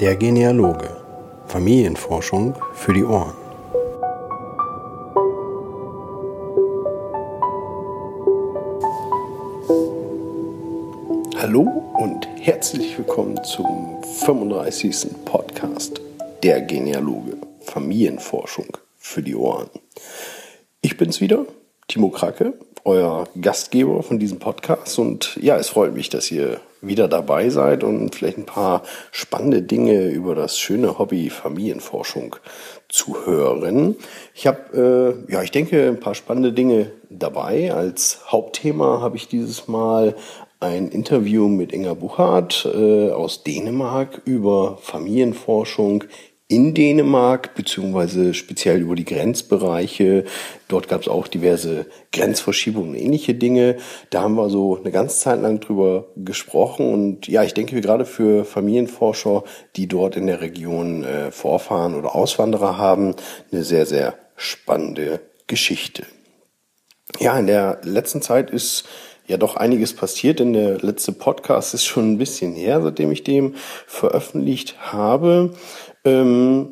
Der Genealoge. Familienforschung für die Ohren. Hallo und herzlich willkommen zum 35. Podcast Der Genealoge. Familienforschung für die Ohren. Ich bin's wieder, Timo Kracke, euer Gastgeber von diesem Podcast. Und ja, es freut mich, dass ihr wieder dabei seid und vielleicht ein paar spannende Dinge über das schöne Hobby Familienforschung zu hören. Ich habe, äh, ja, ich denke, ein paar spannende Dinge dabei. Als Hauptthema habe ich dieses Mal ein Interview mit Inga Buchhardt äh, aus Dänemark über Familienforschung in Dänemark, beziehungsweise speziell über die Grenzbereiche. Dort gab es auch diverse Grenzverschiebungen und ähnliche Dinge. Da haben wir so eine ganze Zeit lang drüber gesprochen. Und ja, ich denke gerade für Familienforscher, die dort in der Region äh, Vorfahren oder Auswanderer haben, eine sehr, sehr spannende Geschichte. Ja, in der letzten Zeit ist ja doch einiges passiert, denn der letzte Podcast ist schon ein bisschen her, seitdem ich den veröffentlicht habe. Ähm,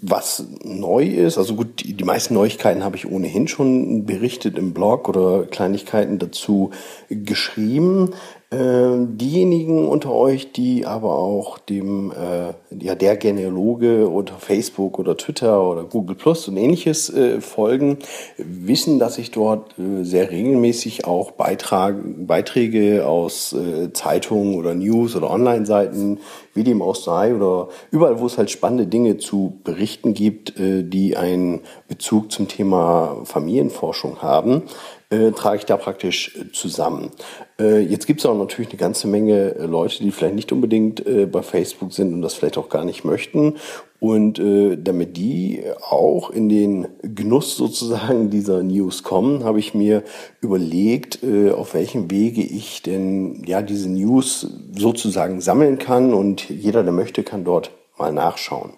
was neu ist, also gut, die, die meisten Neuigkeiten habe ich ohnehin schon berichtet im Blog oder Kleinigkeiten dazu geschrieben. Ähm, diejenigen unter euch, die aber auch dem, äh, ja, der Genealoge unter Facebook oder Twitter oder Google Plus und ähnliches äh, folgen, wissen, dass ich dort äh, sehr regelmäßig auch Beitrag, Beiträge aus äh, Zeitungen oder News oder Online-Seiten, wie dem auch sei, oder überall, wo es halt spannende Dinge zu berichten gibt, äh, die einen Bezug zum Thema Familienforschung haben, äh, trage ich da praktisch äh, zusammen. Äh, jetzt gibt es auch natürlich eine ganze Menge äh, Leute, die vielleicht nicht unbedingt äh, bei Facebook sind und das vielleicht auch gar nicht möchten. Und äh, damit die auch in den Genuss sozusagen dieser News kommen, habe ich mir überlegt, äh, auf welchem Wege ich denn ja diese News sozusagen sammeln kann und jeder, der möchte, kann dort mal nachschauen.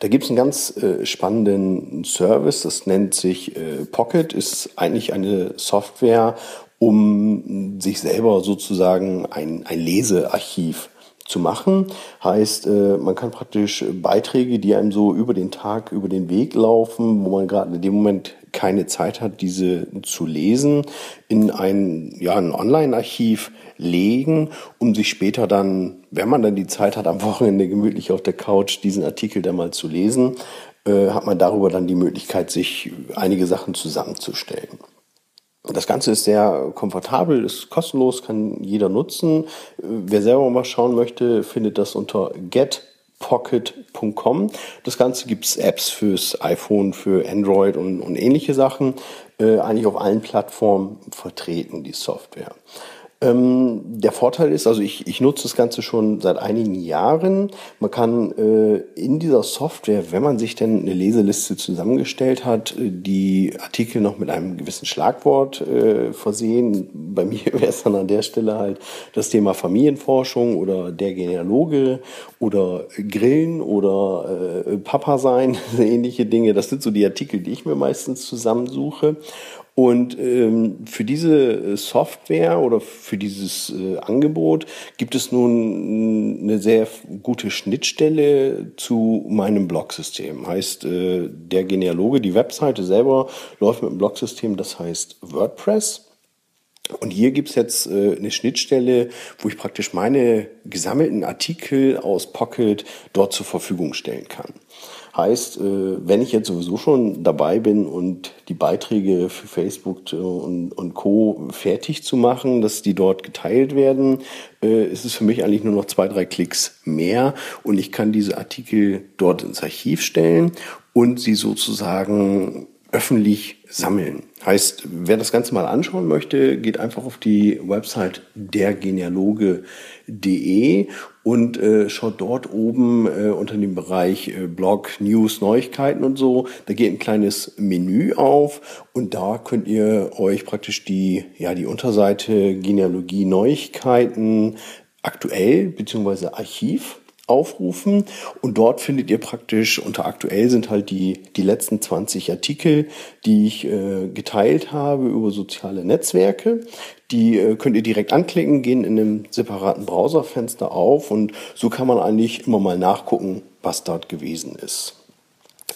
Da gibt es einen ganz äh, spannenden Service, das nennt sich äh, Pocket, ist eigentlich eine Software, um sich selber sozusagen ein, ein Lesearchiv zu machen. Heißt, äh, man kann praktisch Beiträge, die einem so über den Tag, über den Weg laufen, wo man gerade in dem Moment keine Zeit hat, diese zu lesen, in ein, ja, ein Online-Archiv legen, um sich später dann, wenn man dann die Zeit hat, am Wochenende gemütlich auf der Couch diesen Artikel dann mal zu lesen, äh, hat man darüber dann die Möglichkeit, sich einige Sachen zusammenzustellen. Das Ganze ist sehr komfortabel, ist kostenlos, kann jeder nutzen. Wer selber mal schauen möchte, findet das unter getpocket.com. Das Ganze gibt's Apps fürs iPhone, für Android und, und ähnliche Sachen. Äh, eigentlich auf allen Plattformen vertreten, die Software. Ähm, der Vorteil ist, also ich, ich nutze das Ganze schon seit einigen Jahren. Man kann äh, in dieser Software, wenn man sich denn eine Leseliste zusammengestellt hat, äh, die Artikel noch mit einem gewissen Schlagwort äh, versehen. Bei mir wäre es dann an der Stelle halt das Thema Familienforschung oder der Genealoge oder Grillen oder äh, Papa sein, ähnliche Dinge. Das sind so die Artikel, die ich mir meistens zusammensuche. Und ähm, für diese äh, Software oder für dieses äh, Angebot gibt es nun eine sehr gute Schnittstelle zu meinem Blogsystem. Heißt, äh, der Genealoge, die Webseite selber läuft mit einem Blogsystem, das heißt WordPress. Und hier gibt's jetzt äh, eine Schnittstelle, wo ich praktisch meine gesammelten Artikel aus Pocket dort zur Verfügung stellen kann. Heißt, äh, wenn ich jetzt sowieso schon dabei bin und die Beiträge für Facebook und, und Co. fertig zu machen, dass die dort geteilt werden, äh, ist es für mich eigentlich nur noch zwei, drei Klicks mehr und ich kann diese Artikel dort ins Archiv stellen und sie sozusagen öffentlich sammeln. Heißt, wer das Ganze mal anschauen möchte, geht einfach auf die Website dergenealoge.de und äh, schaut dort oben äh, unter dem Bereich äh, Blog, News, Neuigkeiten und so. Da geht ein kleines Menü auf und da könnt ihr euch praktisch die, ja, die Unterseite Genealogie Neuigkeiten aktuell beziehungsweise Archiv aufrufen und dort findet ihr praktisch unter aktuell sind halt die, die letzten 20 Artikel, die ich äh, geteilt habe über soziale Netzwerke. Die äh, könnt ihr direkt anklicken, gehen in einem separaten Browserfenster auf und so kann man eigentlich immer mal nachgucken, was dort gewesen ist.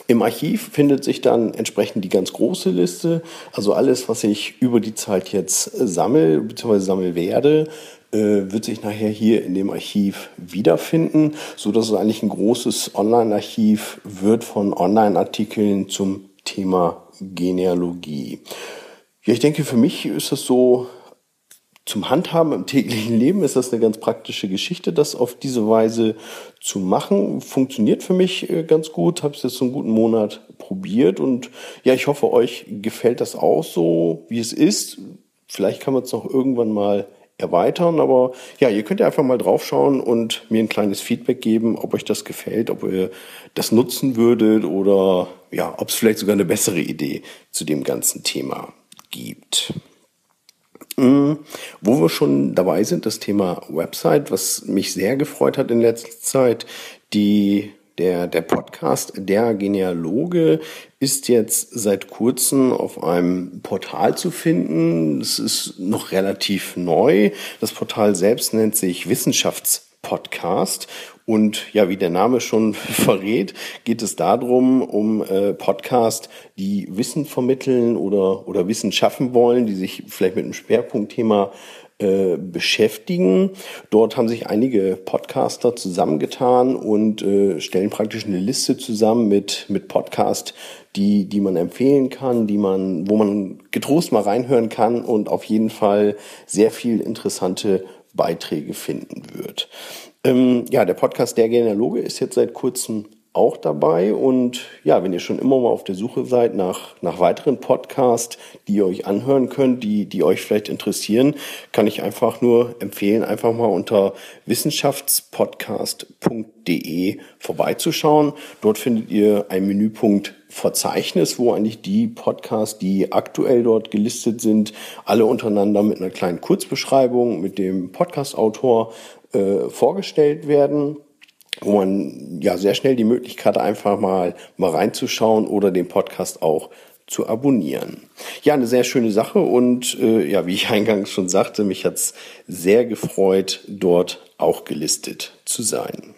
Im Archiv findet sich dann entsprechend die ganz große Liste, also alles, was ich über die Zeit jetzt sammle bzw. sammel werde, äh, wird sich nachher hier in dem Archiv wiederfinden, so dass es eigentlich ein großes Online-Archiv wird von Online-Artikeln zum Thema Genealogie. Ja, ich denke, für mich ist das so zum Handhaben im täglichen Leben ist das eine ganz praktische Geschichte, das auf diese Weise zu machen. Funktioniert für mich äh, ganz gut, habe es jetzt einen guten Monat probiert und ja, ich hoffe, euch gefällt das auch so, wie es ist. Vielleicht kann man es noch irgendwann mal erweitern. Aber ja, ihr könnt ja einfach mal draufschauen und mir ein kleines Feedback geben, ob euch das gefällt, ob ihr das nutzen würdet oder ja, ob es vielleicht sogar eine bessere Idee zu dem ganzen Thema gibt. Mhm. Wo wir schon dabei sind, das Thema Website, was mich sehr gefreut hat in letzter Zeit, die der, der Podcast Der Genealoge ist jetzt seit kurzem auf einem Portal zu finden. Es ist noch relativ neu. Das Portal selbst nennt sich Wissenschaftspodcast. Und ja, wie der Name schon verrät, geht es darum, um äh, Podcast, die Wissen vermitteln oder, oder Wissen schaffen wollen, die sich vielleicht mit einem Schwerpunktthema äh, beschäftigen. Dort haben sich einige Podcaster zusammengetan und äh, stellen praktisch eine Liste zusammen mit, mit Podcast, die, die man empfehlen kann, die man, wo man getrost mal reinhören kann und auf jeden Fall sehr viel interessante Beiträge finden wird. Ähm, ja, der Podcast Der Genealoge ist jetzt seit kurzem auch dabei. Und ja, wenn ihr schon immer mal auf der Suche seid nach, nach weiteren Podcasts, die ihr euch anhören könnt, die, die euch vielleicht interessieren, kann ich einfach nur empfehlen, einfach mal unter wissenschaftspodcast.de vorbeizuschauen. Dort findet ihr einen Menüpunkt Verzeichnis, wo eigentlich die Podcasts, die aktuell dort gelistet sind, alle untereinander mit einer kleinen Kurzbeschreibung mit dem Podcastautor äh, vorgestellt werden wo man ja sehr schnell die Möglichkeit einfach mal, mal reinzuschauen oder den Podcast auch zu abonnieren. Ja, eine sehr schöne Sache und äh, ja, wie ich eingangs schon sagte, mich hat's sehr gefreut, dort auch gelistet zu sein.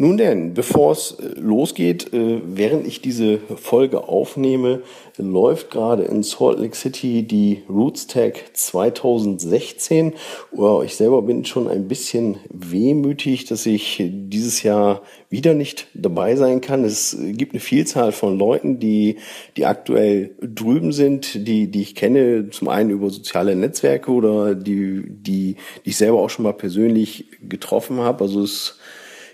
Nun denn, bevor es äh, losgeht, äh, während ich diese Folge aufnehme, läuft gerade in Salt Lake City die RootsTag 2016. Ich selber bin schon ein bisschen wehmütig, dass ich dieses Jahr wieder nicht dabei sein kann. Es gibt eine Vielzahl von Leuten, die, die aktuell drüben sind, die, die ich kenne, zum einen über soziale Netzwerke oder die, die, die ich selber auch schon mal persönlich getroffen habe. Also es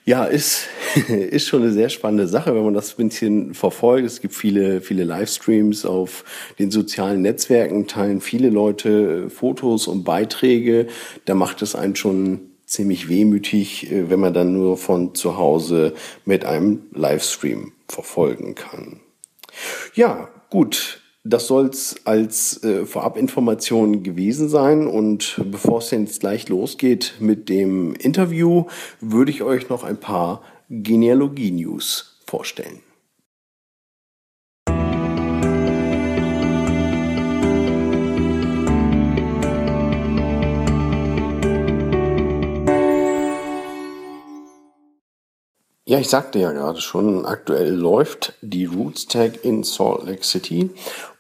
ja, ist, ist schon eine sehr spannende Sache, wenn man das ein bisschen verfolgt. Es gibt viele, viele Livestreams auf den sozialen Netzwerken, teilen viele Leute äh, Fotos und Beiträge. Da macht es einen schon ziemlich wehmütig, äh, wenn man dann nur von zu Hause mit einem Livestream verfolgen kann. Ja, gut. Das soll's als äh, Vorabinformation gewesen sein. Und bevor es jetzt gleich losgeht mit dem Interview, würde ich euch noch ein paar Genealogie-News vorstellen. Ja, ich sagte ja gerade schon, aktuell läuft die Roots Tag in Salt Lake City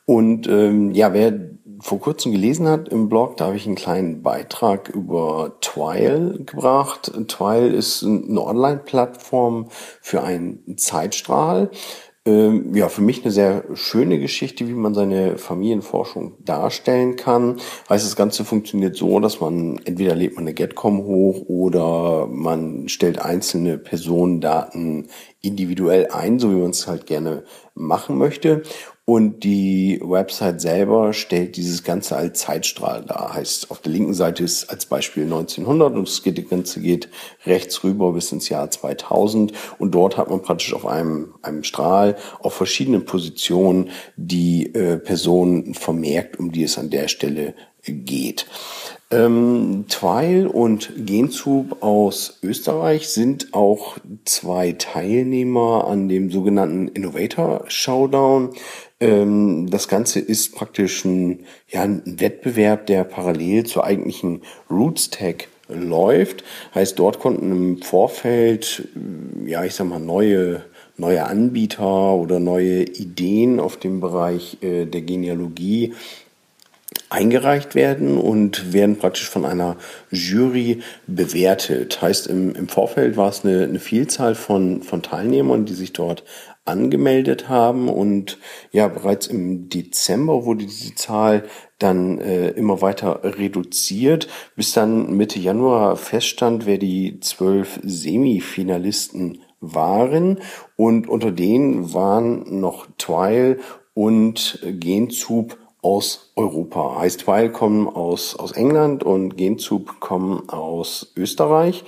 und ähm, ja, wer vor kurzem gelesen hat im Blog, da habe ich einen kleinen Beitrag über Twile gebracht. Twile ist eine Online-Plattform für einen Zeitstrahl. Ähm, ja, für mich eine sehr schöne Geschichte, wie man seine Familienforschung darstellen kann. Heißt, das Ganze funktioniert so, dass man entweder lädt man eine Getcom hoch oder man stellt einzelne Personendaten individuell ein, so wie man es halt gerne machen möchte. Und die Website selber stellt dieses Ganze als Zeitstrahl dar. Heißt, auf der linken Seite ist als Beispiel 1900 und das Ganze geht rechts rüber bis ins Jahr 2000. Und dort hat man praktisch auf einem, einem Strahl auf verschiedenen Positionen die äh, Personen vermerkt, um die es an der Stelle geht. Ähm, Twile und Genzub aus Österreich sind auch zwei Teilnehmer an dem sogenannten Innovator Showdown. Ähm, das Ganze ist praktisch ein, ja, ein Wettbewerb, der parallel zur eigentlichen Roots Tech läuft. Heißt, dort konnten im Vorfeld, ja, ich sag mal, neue neue Anbieter oder neue Ideen auf dem Bereich äh, der Genealogie eingereicht werden und werden praktisch von einer Jury bewertet. Heißt, im, im Vorfeld war es eine, eine Vielzahl von, von Teilnehmern, die sich dort angemeldet haben und ja, bereits im Dezember wurde diese Zahl dann äh, immer weiter reduziert, bis dann Mitte Januar feststand, wer die zwölf Semifinalisten waren. Und unter denen waren noch Twile und Genzub aus Europa. Heißt, Weil kommen aus, aus England und Genzub kommen aus Österreich.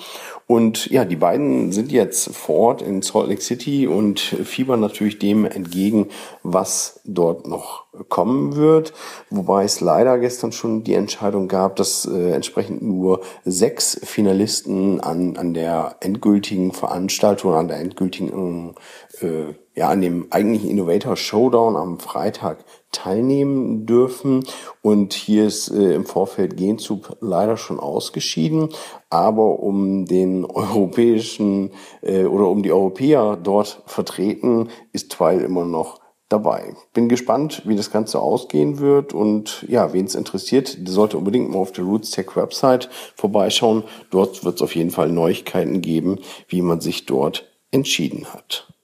Und ja, die beiden sind jetzt vor Ort in Salt Lake City und fiebern natürlich dem entgegen, was dort noch kommen wird. Wobei es leider gestern schon die Entscheidung gab, dass äh, entsprechend nur sechs Finalisten an, an der endgültigen Veranstaltung, an der endgültigen, äh, ja, an dem eigentlichen Innovator Showdown am Freitag teilnehmen dürfen. Und hier ist äh, im Vorfeld Genzub leider schon ausgeschieden. Aber um den europäischen äh, oder um die Europäer dort vertreten, ist Twile immer noch dabei. Bin gespannt, wie das Ganze ausgehen wird und ja, wen es interessiert, der sollte unbedingt mal auf der Roots Tech Website vorbeischauen. Dort wird es auf jeden Fall Neuigkeiten geben, wie man sich dort entschieden hat.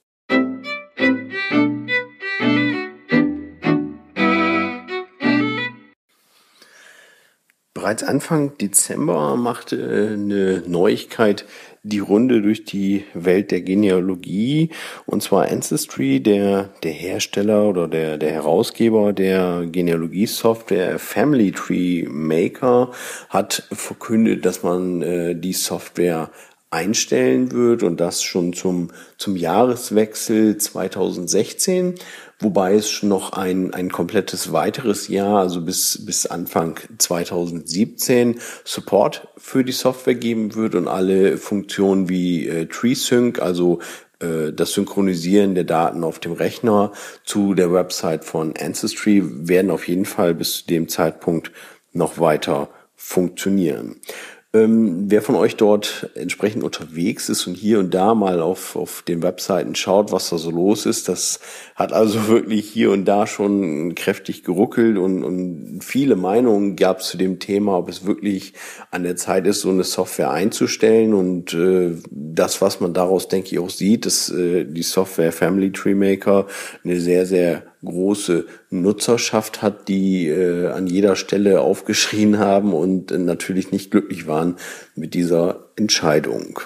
Bereits Anfang Dezember machte äh, eine Neuigkeit die Runde durch die Welt der Genealogie. Und zwar Ancestry, der, der Hersteller oder der, der Herausgeber der Genealogie-Software Family Tree Maker hat verkündet, dass man äh, die Software einstellen wird und das schon zum, zum Jahreswechsel 2016 wobei es noch ein, ein komplettes weiteres Jahr, also bis, bis Anfang 2017, Support für die Software geben wird und alle Funktionen wie äh, TreeSync, also äh, das Synchronisieren der Daten auf dem Rechner zu der Website von Ancestry werden auf jeden Fall bis zu dem Zeitpunkt noch weiter funktionieren. Ähm, wer von euch dort entsprechend unterwegs ist und hier und da mal auf, auf den Webseiten schaut, was da so los ist, das hat also wirklich hier und da schon kräftig geruckelt und, und viele Meinungen gab es zu dem Thema, ob es wirklich an der Zeit ist, so eine Software einzustellen. Und äh, das, was man daraus, denke ich, auch sieht, dass äh, die Software Family Tree Maker eine sehr, sehr große Nutzerschaft hat, die äh, an jeder Stelle aufgeschrien haben und äh, natürlich nicht glücklich waren mit dieser Entscheidung.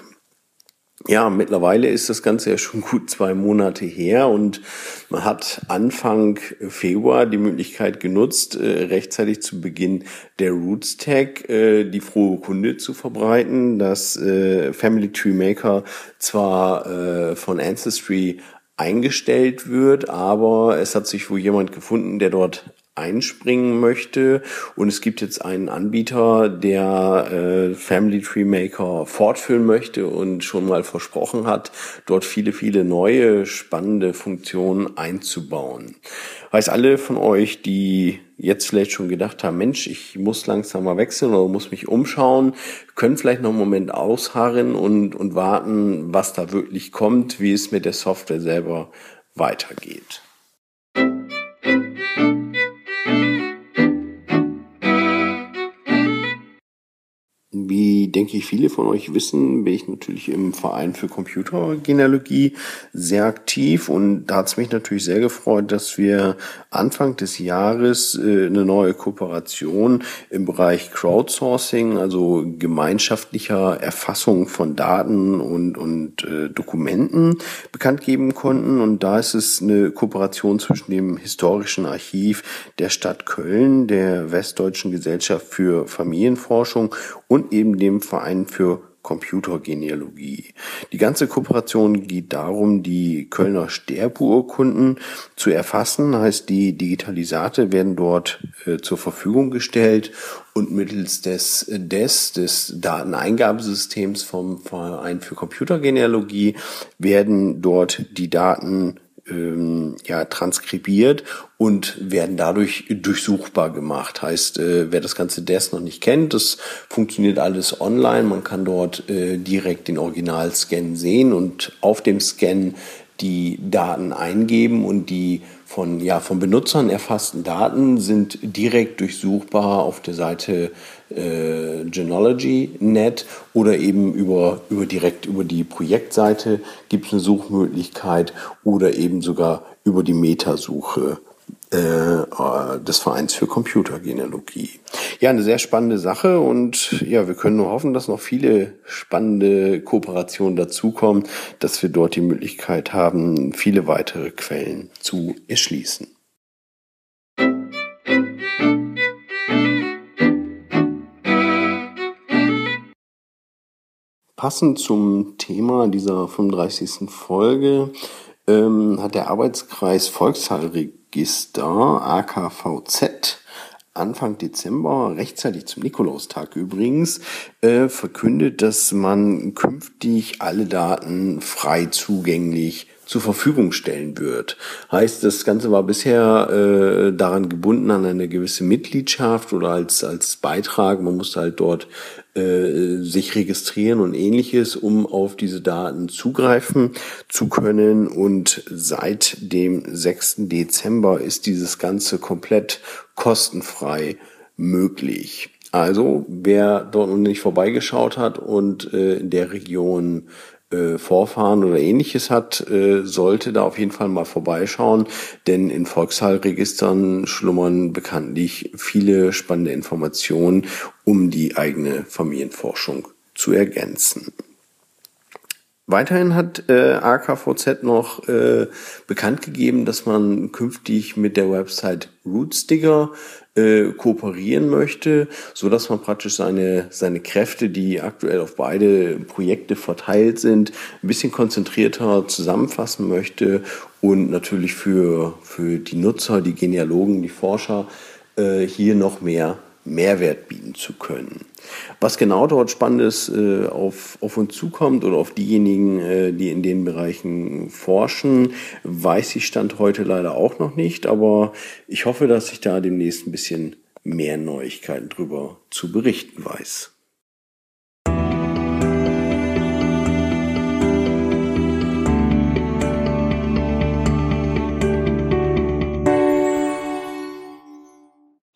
Ja, mittlerweile ist das Ganze ja schon gut zwei Monate her und man hat Anfang Februar die Möglichkeit genutzt, äh, rechtzeitig zu Beginn der Roots Tag äh, die frohe Kunde zu verbreiten, dass äh, Family Tree Maker zwar äh, von Ancestry eingestellt wird, aber es hat sich wohl jemand gefunden, der dort einspringen möchte. Und es gibt jetzt einen Anbieter, der äh, Family Tree Maker fortführen möchte und schon mal versprochen hat, dort viele, viele neue spannende Funktionen einzubauen. Weiß alle von euch, die jetzt vielleicht schon gedacht haben, Mensch, ich muss langsam mal wechseln oder muss mich umschauen, können vielleicht noch einen Moment ausharren und, und warten, was da wirklich kommt, wie es mit der Software selber weitergeht. Denke ich viele von euch wissen, bin ich natürlich im Verein für Computergenealogie sehr aktiv und da hat es mich natürlich sehr gefreut, dass wir Anfang des Jahres äh, eine neue Kooperation im Bereich Crowdsourcing, also gemeinschaftlicher Erfassung von Daten und, und äh, Dokumenten bekannt geben konnten. Und da ist es eine Kooperation zwischen dem Historischen Archiv der Stadt Köln, der Westdeutschen Gesellschaft für Familienforschung und eben dem Verein für Computergenealogie. Die ganze Kooperation geht darum, die Kölner Sterbeurkunden zu erfassen, heißt die Digitalisate werden dort äh, zur Verfügung gestellt und mittels des DES, des Dateneingabesystems vom Verein für Computergenealogie, werden dort die Daten ähm, ja, transkribiert und werden dadurch durchsuchbar gemacht. Heißt, äh, wer das ganze DES noch nicht kennt, das funktioniert alles online. Man kann dort äh, direkt den Originalscan sehen und auf dem Scan die Daten eingeben und die von, ja, von Benutzern erfassten Daten sind direkt durchsuchbar auf der Seite äh, Genealogy.net oder eben über, über direkt über die Projektseite gibt es eine Suchmöglichkeit oder eben sogar über die Metasuche äh, des Vereins für Computergenealogie. Ja, eine sehr spannende Sache und ja, wir können nur hoffen, dass noch viele spannende Kooperationen dazukommen, dass wir dort die Möglichkeit haben, viele weitere Quellen zu erschließen. Passend zum Thema dieser 35. Folge ähm, hat der Arbeitskreis Volkszahlregister AKVZ Anfang Dezember, rechtzeitig zum Nikolaustag übrigens, äh, verkündet, dass man künftig alle Daten frei zugänglich zur Verfügung stellen wird. Heißt, das Ganze war bisher äh, daran gebunden an eine gewisse Mitgliedschaft oder als, als Beitrag. Man musste halt dort äh, sich registrieren und ähnliches, um auf diese Daten zugreifen zu können. Und seit dem 6. Dezember ist dieses Ganze komplett kostenfrei möglich. Also, wer dort noch nicht vorbeigeschaut hat und äh, in der Region äh, Vorfahren oder ähnliches hat, äh, sollte da auf jeden Fall mal vorbeischauen, denn in Volkszahlregistern schlummern bekanntlich viele spannende Informationen, um die eigene Familienforschung zu ergänzen. Weiterhin hat äh, AKVZ noch äh, bekannt gegeben, dass man künftig mit der Website Rootsdigger äh, kooperieren möchte, so dass man praktisch seine seine Kräfte, die aktuell auf beide Projekte verteilt sind, ein bisschen konzentrierter zusammenfassen möchte und natürlich für für die Nutzer, die Genealogen, die Forscher äh, hier noch mehr Mehrwert bieten zu können. Was genau dort Spannendes äh, auf, auf uns zukommt oder auf diejenigen, äh, die in den Bereichen forschen, weiß ich Stand heute leider auch noch nicht, aber ich hoffe, dass ich da demnächst ein bisschen mehr Neuigkeiten drüber zu berichten weiß.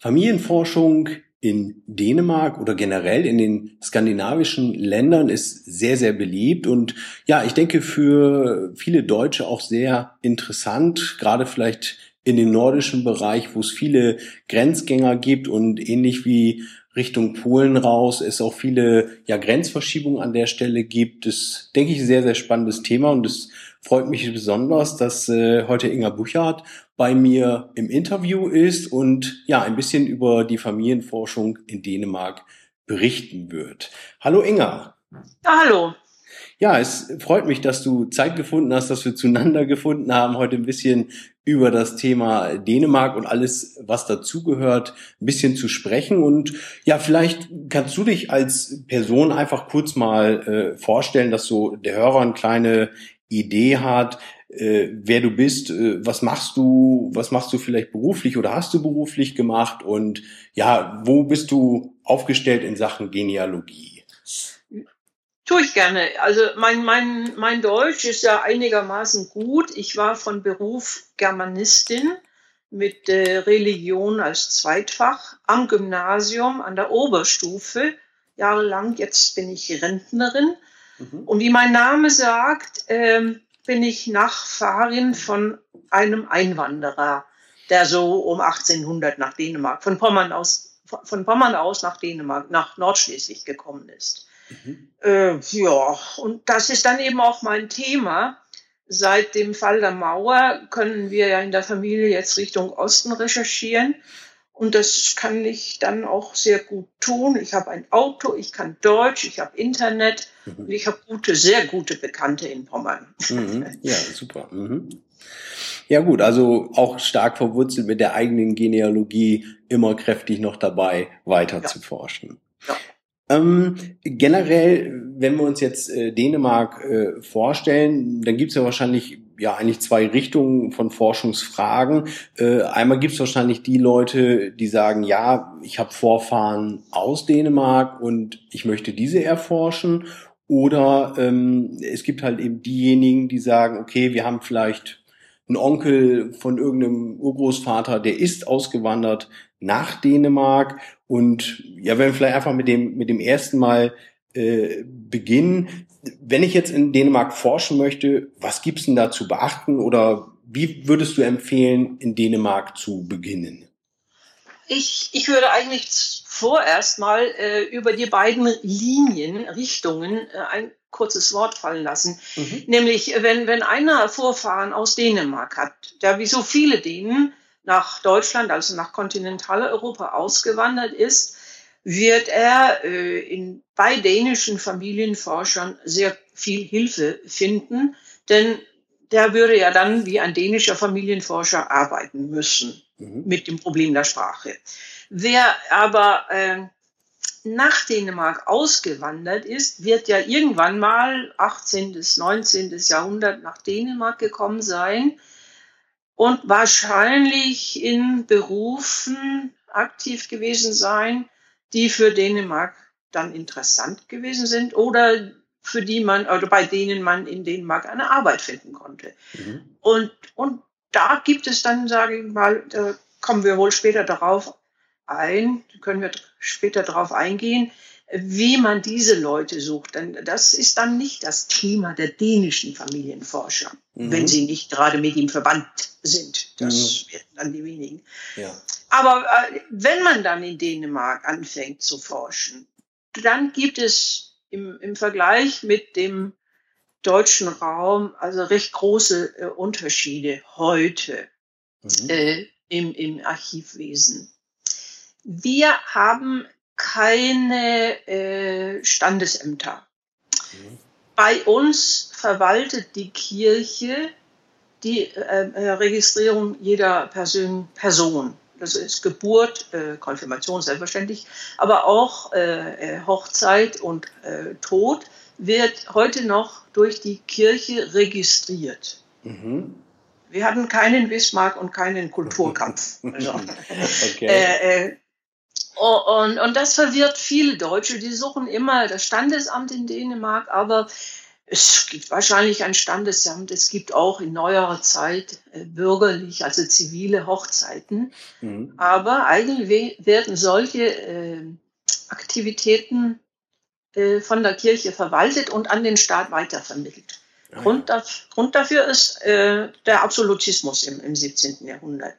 Familienforschung in Dänemark oder generell in den skandinavischen Ländern ist sehr, sehr beliebt und ja, ich denke für viele Deutsche auch sehr interessant, gerade vielleicht in den nordischen Bereich, wo es viele Grenzgänger gibt und ähnlich wie Richtung Polen raus es auch viele ja, Grenzverschiebungen an der Stelle gibt. Das denke ich ein sehr, sehr spannendes Thema und es freut mich besonders, dass äh, heute Inga Buchert bei mir im Interview ist und ja, ein bisschen über die Familienforschung in Dänemark berichten wird. Hallo Inga. Ja, hallo. Ja, es freut mich, dass du Zeit gefunden hast, dass wir zueinander gefunden haben, heute ein bisschen über das Thema Dänemark und alles, was dazugehört, ein bisschen zu sprechen. Und ja, vielleicht kannst du dich als Person einfach kurz mal äh, vorstellen, dass so der Hörer eine kleine Idee hat, äh, wer du bist, äh, was machst du, was machst du vielleicht beruflich oder hast du beruflich gemacht und ja, wo bist du aufgestellt in Sachen Genealogie? Tue ich gerne. Also mein, mein, mein Deutsch ist ja einigermaßen gut. Ich war von Beruf Germanistin mit äh, Religion als Zweitfach am Gymnasium an der Oberstufe jahrelang. Jetzt bin ich Rentnerin. Mhm. Und wie mein Name sagt, ähm, bin ich Nachfahrin von einem Einwanderer, der so um 1800 nach Dänemark, von Pommern aus, von Pommern aus nach Dänemark, nach Nordschleswig gekommen ist. Mhm. Äh, ja, und das ist dann eben auch mein Thema. Seit dem Fall der Mauer können wir ja in der Familie jetzt Richtung Osten recherchieren. Und das kann ich dann auch sehr gut tun. Ich habe ein Auto, ich kann Deutsch, ich habe Internet mhm. und ich habe gute, sehr gute Bekannte in Pommern. Mhm. Ja, super. Mhm. Ja gut, also auch stark verwurzelt mit der eigenen Genealogie, immer kräftig noch dabei, weiter ja. zu forschen. Ja. Ähm, generell, wenn wir uns jetzt äh, Dänemark äh, vorstellen, dann gibt es ja wahrscheinlich ja eigentlich zwei Richtungen von Forschungsfragen. Äh, einmal gibt es wahrscheinlich die Leute, die sagen, ja, ich habe Vorfahren aus Dänemark und ich möchte diese erforschen. Oder ähm, es gibt halt eben diejenigen, die sagen, okay, wir haben vielleicht einen Onkel von irgendeinem Urgroßvater, der ist ausgewandert nach Dänemark. Und ja, wenn wir vielleicht einfach mit dem, mit dem ersten Mal äh, beginnen, wenn ich jetzt in Dänemark forschen möchte, was gibt's denn da zu beachten oder wie würdest du empfehlen, in Dänemark zu beginnen? Ich, ich würde eigentlich vorerst mal äh, über die beiden Linien, Richtungen äh, ein kurzes Wort fallen lassen. Mhm. Nämlich, wenn, wenn einer Vorfahren aus Dänemark hat, der wie so viele Dänen nach Deutschland, also nach Kontinentaleuropa ausgewandert ist, wird er äh, in, bei dänischen Familienforschern sehr viel Hilfe finden, denn der würde ja dann wie ein dänischer Familienforscher arbeiten müssen mhm. mit dem Problem der Sprache. Wer aber äh, nach Dänemark ausgewandert ist, wird ja irgendwann mal 18. bis 19. Jahrhundert nach Dänemark gekommen sein und wahrscheinlich in Berufen aktiv gewesen sein, die für Dänemark dann interessant gewesen sind oder für die man oder bei denen man in Dänemark eine Arbeit finden konnte. Mhm. Und, und da gibt es dann, sage ich mal, da kommen wir wohl später darauf ein, können wir später darauf eingehen, wie man diese Leute sucht. Denn das ist dann nicht das Thema der dänischen Familienforscher, mhm. wenn sie nicht gerade mit ihm verwandt sind. Das mhm. werden dann die wenigen. Ja. Aber äh, wenn man dann in Dänemark anfängt zu forschen, dann gibt es im, im Vergleich mit dem deutschen Raum also recht große äh, Unterschiede heute mhm. äh, im, im Archivwesen. Wir haben keine äh, Standesämter. Mhm. Bei uns verwaltet die Kirche die äh, äh, Registrierung jeder Person. Person. Das ist Geburt, äh, Konfirmation selbstverständlich, aber auch äh, äh, Hochzeit und äh, Tod wird heute noch durch die Kirche registriert. Mhm. Wir hatten keinen Bismarck und keinen Kulturkampf. Also, okay. Oh, und, und das verwirrt viele Deutsche. Die suchen immer das Standesamt in Dänemark, aber es gibt wahrscheinlich ein Standesamt. Es gibt auch in neuerer Zeit äh, bürgerlich, also zivile Hochzeiten. Mhm. Aber eigentlich werden solche äh, Aktivitäten äh, von der Kirche verwaltet und an den Staat weitervermittelt. Ah, Grund, dafür ist äh, der Absolutismus im, im 17. Jahrhundert der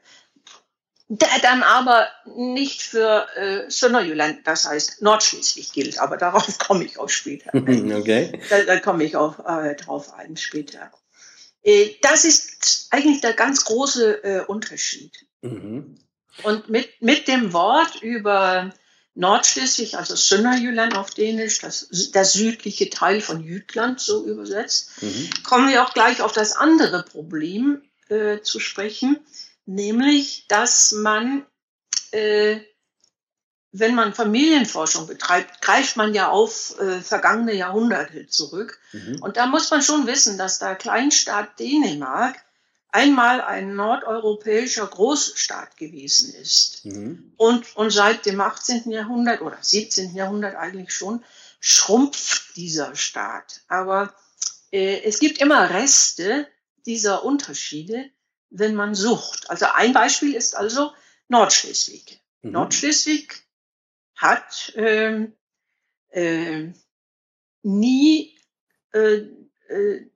dann aber nicht für äh, Sönderjylland, das heißt Nordschleswig gilt. Aber darauf komme ich auch später. okay. Da, da komme ich auch äh, drauf ein später. Äh, das ist eigentlich der ganz große äh, Unterschied. Mhm. Und mit, mit dem Wort über Nordschleswig, also Sönderjylland auf Dänisch, das, der südliche Teil von Jütland so übersetzt, mhm. kommen wir auch gleich auf das andere Problem äh, zu sprechen nämlich dass man, äh, wenn man Familienforschung betreibt, greift man ja auf äh, vergangene Jahrhunderte zurück. Mhm. Und da muss man schon wissen, dass der Kleinstaat Dänemark einmal ein nordeuropäischer Großstaat gewesen ist. Mhm. Und, und seit dem 18. Jahrhundert oder 17. Jahrhundert eigentlich schon schrumpft dieser Staat. Aber äh, es gibt immer Reste dieser Unterschiede, wenn man sucht. Also ein Beispiel ist also Nordschleswig. Mhm. Nordschleswig hat äh, äh, nie äh, äh,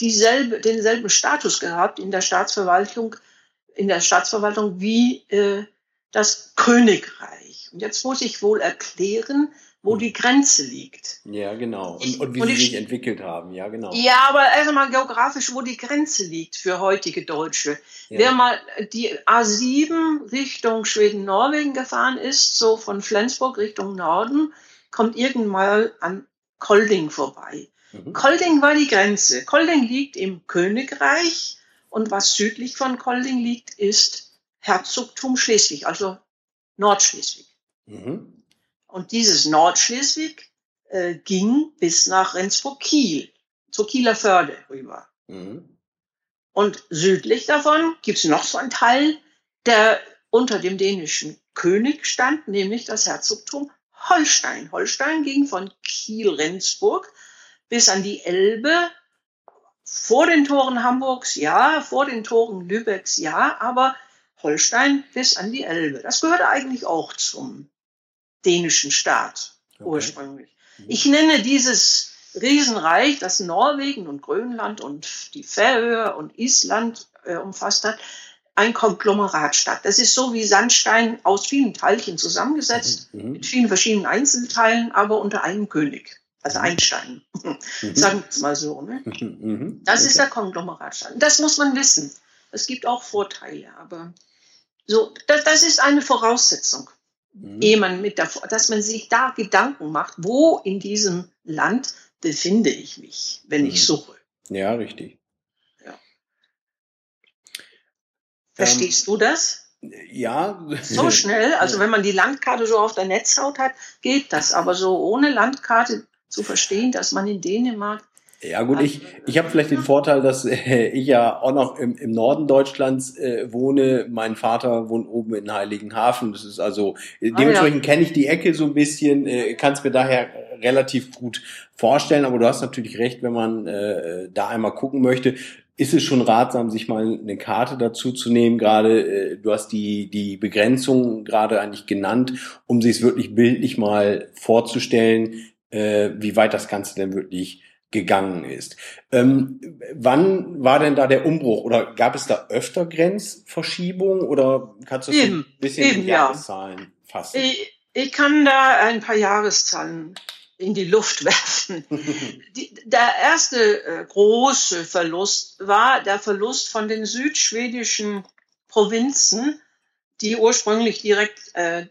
dieselbe, denselben Status gehabt in der Staatsverwaltung, in der Staatsverwaltung wie äh, das Königreich. Und jetzt muss ich wohl erklären, wo die Grenze liegt. Ja, genau. Und, und wie und sie ich- sich entwickelt haben. Ja, genau. Ja, aber erstmal geografisch, wo die Grenze liegt für heutige Deutsche. Ja. Wer mal die A7 Richtung Schweden-Norwegen gefahren ist, so von Flensburg Richtung Norden, kommt irgendwann mal an Kolding vorbei. Mhm. Kolding war die Grenze. Kolding liegt im Königreich und was südlich von Kolding liegt, ist Herzogtum Schleswig, also Nordschleswig. Mhm. Und dieses Nordschleswig äh, ging bis nach Rendsburg-Kiel, zur Kieler Förde rüber. Mhm. Und südlich davon gibt's noch so einen Teil, der unter dem dänischen König stand, nämlich das Herzogtum Holstein. Holstein ging von Kiel-Rendsburg bis an die Elbe, vor den Toren Hamburgs, ja, vor den Toren Lübecks, ja, aber Holstein bis an die Elbe. Das gehörte eigentlich auch zum dänischen Staat Okay. ursprünglich. Ich nenne dieses Riesenreich, das Norwegen und Grönland und die Färöer und Island äh, umfasst hat, ein Konglomeratstaat. Das ist so wie Sandstein aus vielen Teilchen zusammengesetzt, Mhm. mit vielen verschiedenen Einzelteilen, aber unter einem König. Also Mhm. Einstein. Mhm. Sagen wir es mal so. Ne? Mhm. Das ist Okay. der Konglomeratstaat. Das muss man wissen. Es gibt auch Vorteile, aber so, das, das ist eine Voraussetzung Mhm. ehe man mit der, dass man sich da Gedanken macht, wo in diesem Land befinde ich mich, wenn ich Mhm. suche. Ja, richtig. Verstehst du das? Ja. So schnell, also wenn man die Landkarte so auf der Netzhaut hat, geht das. Aber so ohne Landkarte zu verstehen, dass man in Dänemark Ja gut, ich, ich habe vielleicht den Vorteil, dass äh, ich ja auch noch im, im Norden Deutschlands äh, wohne. Mein Vater wohnt oben in Heiligenhafen. Das ist also äh, Ah, dementsprechend kenne ich die Ecke so ein bisschen, äh, kann es mir daher relativ gut vorstellen. Aber du hast natürlich recht, wenn man äh, da einmal gucken möchte, ist es schon ratsam, sich mal eine Karte dazu zu nehmen. Gerade äh, du hast die die Begrenzung gerade eigentlich genannt, um sich es wirklich bildlich mal vorzustellen, äh, wie weit das Ganze denn wirklich gegangen ist. Ähm, wann war denn da der Umbruch oder gab es da öfter Grenzverschiebungen oder kannst du Eben, ein bisschen eben, ja. Jahreszahlen fassen? Ich, ich kann da ein paar Jahreszahlen in die Luft werfen. Die, der erste äh, große Verlust war der Verlust von den südschwedischen Provinzen, die ursprünglich direkt, äh,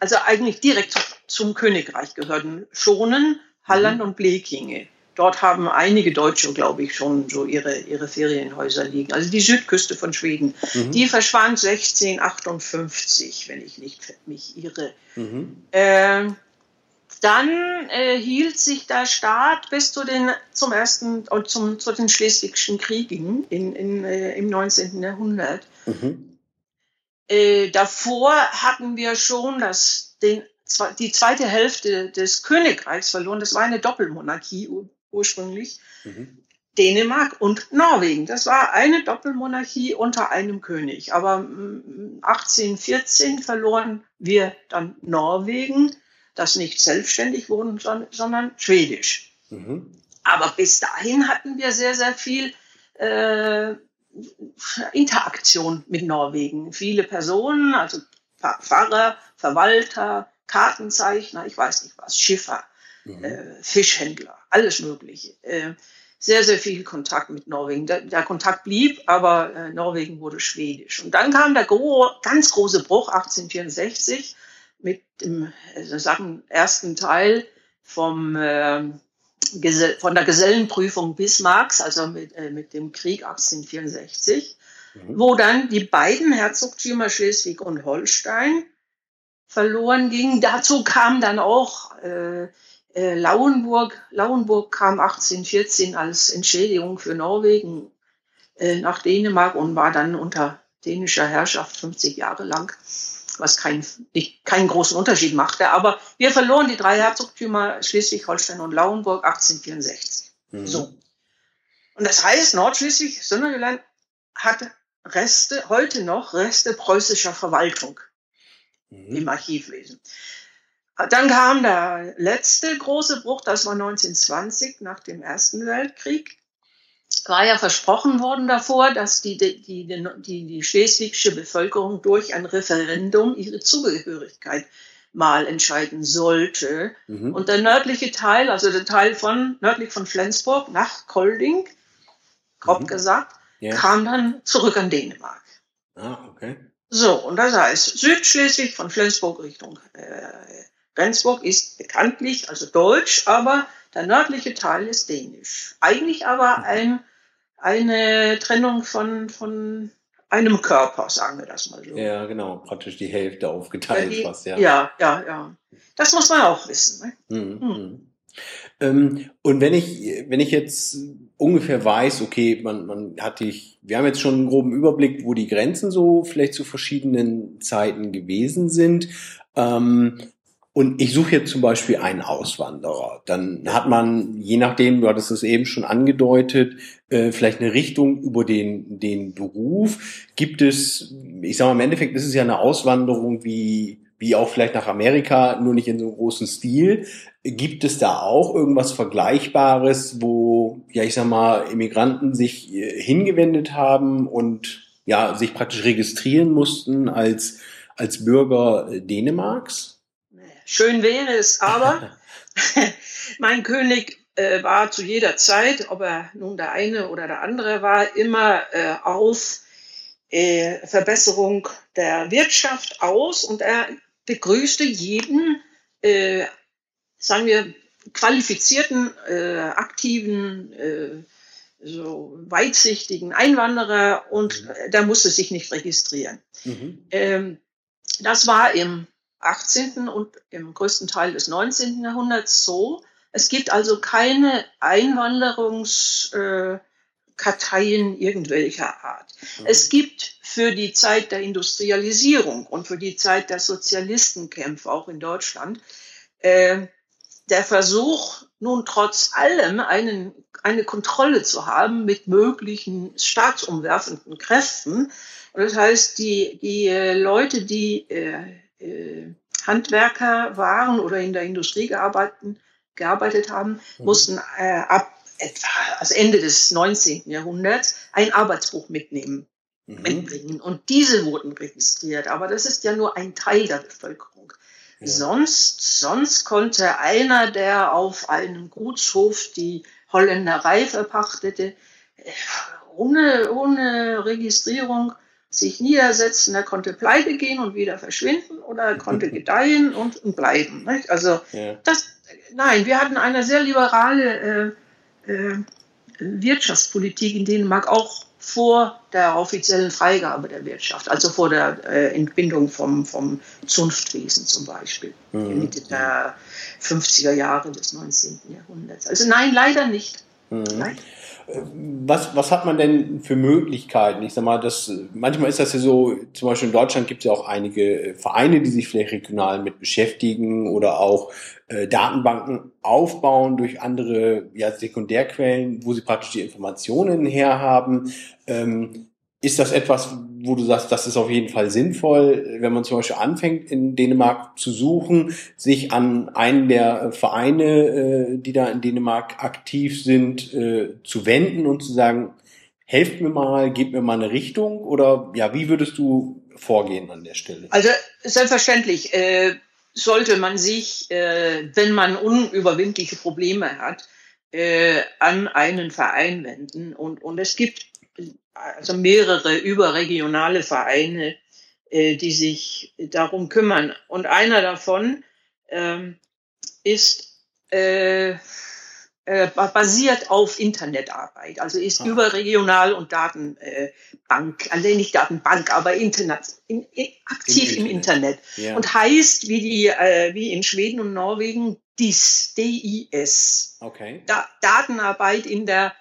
also eigentlich direkt zum Königreich gehörten. Schonen, Halland und Blekinge. Dort haben einige Deutsche, glaube ich, schon so ihre, ihre Ferienhäuser liegen. Also die Südküste von Schweden. Mhm. Die verschwand 1658, wenn ich nicht mich irre. Mhm. Ähm, dann äh, hielt sich der Staat bis zu den zum ersten und zum zu den Schleswigschen Kriegen in, in, äh, im 19. Jahrhundert. Mhm. Äh, davor hatten wir schon das, den, die zweite Hälfte des Königreichs verloren. Das war eine Doppelmonarchie ursprünglich. Mhm. Dänemark und Norwegen. Das war eine Doppelmonarchie unter einem König. Aber mm, 1814 verloren wir dann Norwegen, das nicht selbstständig wurde, son- sondern schwedisch. Mhm. Aber bis dahin hatten wir sehr, sehr viel äh, Interaktion mit Norwegen. Viele Personen, also Pfarr- Pfarrer, Verwalter, Kartenzeichner, ich weiß nicht was, Schiffer, Mhm. äh, Fischhändler, alles Mögliche. Äh, sehr, sehr viel Kontakt mit Norwegen. Der, der Kontakt blieb, aber äh, Norwegen wurde schwedisch. Und dann kam der gro ganz große Bruch 1864 mit dem äh, sagen, ersten Teil vom, äh, von der Gesellenprüfung Bismarcks, also mit, äh, mit dem Krieg 1864, Mhm. wo dann die beiden Herzogtümer Schleswig und Holstein verloren gingen. Dazu kam dann auch äh, Lauenburg. Lauenburg kam 1814 als Entschädigung für Norwegen äh, nach Dänemark und war dann unter dänischer Herrschaft 50 Jahre lang, was kein, nicht, keinen großen Unterschied machte. Aber wir verloren die drei Herzogtümer Schleswig, Holstein und Lauenburg 1864. Mhm. So. Und das heißt, Nordschleswig, Sonnenland hat Reste, heute noch Reste preußischer Verwaltung Mhm. im Archivwesen. Dann kam der letzte große Bruch, das war 1920 nach dem Ersten Weltkrieg. War ja versprochen worden davor, dass die, die, die, die, die schleswigsche Bevölkerung durch ein Referendum ihre Zugehörigkeit mal entscheiden sollte. Mhm. Und der nördliche Teil, also der Teil von nördlich von Flensburg nach Kolding, grob mhm. gesagt, ja. kam dann zurück an Dänemark. Ah, okay. So, und das heißt, Südschleswig von Flensburg Richtung äh, Rendsburg ist bekanntlich, also deutsch, aber der nördliche Teil ist dänisch. Eigentlich aber mhm. ein, eine Trennung von, von einem Körper, sagen wir das mal so. Ja, genau, praktisch die Hälfte aufgeteilt ja, die, fast, ja. Ja, ja, ja. Das muss man auch wissen. Ne? Mhm. Hm. Ähm, und wenn ich, wenn ich jetzt ungefähr weiß, okay, man, man hat dich, wir haben jetzt schon einen groben Überblick, wo die Grenzen so vielleicht zu verschiedenen Zeiten gewesen sind. Ähm, und ich suche jetzt zum Beispiel einen Auswanderer. Dann hat man, je nachdem, du hattest es eben schon angedeutet, äh, vielleicht eine Richtung über den, den Beruf. Gibt es, ich sage mal, im Endeffekt ist es ja eine Auswanderung wie, wie auch vielleicht nach Amerika, nur nicht in so einem großen Stil. Gibt es da auch irgendwas Vergleichbares, wo, ja, ich sag mal, Immigranten sich äh, hingewendet haben und ja, sich praktisch registrieren mussten als, als Bürger Dänemarks? Schön wäre es aber, mein König äh, war zu jeder Zeit, ob er nun der eine oder der andere war, immer äh, auf äh, Verbesserung der Wirtschaft aus und er begrüßte jeden, äh, sagen wir, qualifizierten, äh, aktiven, äh, so weitsichtigen Einwanderer und mhm. der musste sich nicht registrieren. Mhm. Ähm, das war im 18. und im größten Teil des 19. Jahrhunderts so. Es gibt also keine Einwanderungskarteien äh, irgendwelcher Art. Mhm. Es gibt für die Zeit der Industrialisierung und für die Zeit der Sozialistenkämpfe, auch in Deutschland, äh, der Versuch, nun trotz allem einen, eine Kontrolle zu haben mit möglichen staatsumwerfenden Kräften. Und das heißt, die, die äh, Leute, die äh, Handwerker waren oder in der Industrie gearbeitet, gearbeitet haben, mhm. mussten äh, ab etwa also Ende des 19. Jahrhunderts ein Arbeitsbuch mitnehmen, mhm. mitbringen. Und diese wurden registriert. Aber das ist ja nur ein Teil der Bevölkerung. Ja. Sonst, sonst konnte einer, der auf einem Gutshof die Holländerei verpachtete, äh, ohne, ohne Registrierung sich niedersetzen, er konnte pleite gehen und wieder verschwinden oder er konnte gedeihen und, und bleiben. Nicht? Also ja. das, nein, wir hatten eine sehr liberale äh, äh, Wirtschaftspolitik in Dänemark auch vor der offiziellen Freigabe der Wirtschaft, also vor der äh, Entbindung vom, vom Zunftwesen zum Beispiel, mhm. Mitte der 50er Jahre des 19. Jahrhunderts. Also nein, leider nicht. Mhm. Leider. Was, was hat man denn für Möglichkeiten? Ich sag mal, das, manchmal ist das ja so, zum Beispiel in Deutschland gibt es ja auch einige Vereine, die sich vielleicht regional mit beschäftigen oder auch äh, Datenbanken aufbauen durch andere ja, Sekundärquellen, wo sie praktisch die Informationen herhaben. Ähm, ist das etwas, wo du sagst, das ist auf jeden Fall sinnvoll, wenn man zum Beispiel anfängt, in Dänemark zu suchen, sich an einen der Vereine, äh, die da in Dänemark aktiv sind, äh, zu wenden und zu sagen, helft mir mal, gebt mir mal eine Richtung? Oder ja, wie würdest du vorgehen an der Stelle? Also selbstverständlich äh, sollte man sich, äh, wenn man unüberwindliche Probleme hat, äh, an einen Verein wenden. Und, und es gibt also mehrere überregionale Vereine, äh, die sich darum kümmern. Und einer davon ähm, ist äh, äh, basiert auf Internetarbeit, also ist ah. überregional und Datenbank, also nicht Datenbank, aber Internet, in, in, aktiv Im, im Internet, Internet. Ja. und heißt wie die wie in Schweden und Norwegen DIS, DIS, okay. da, Datenarbeit in der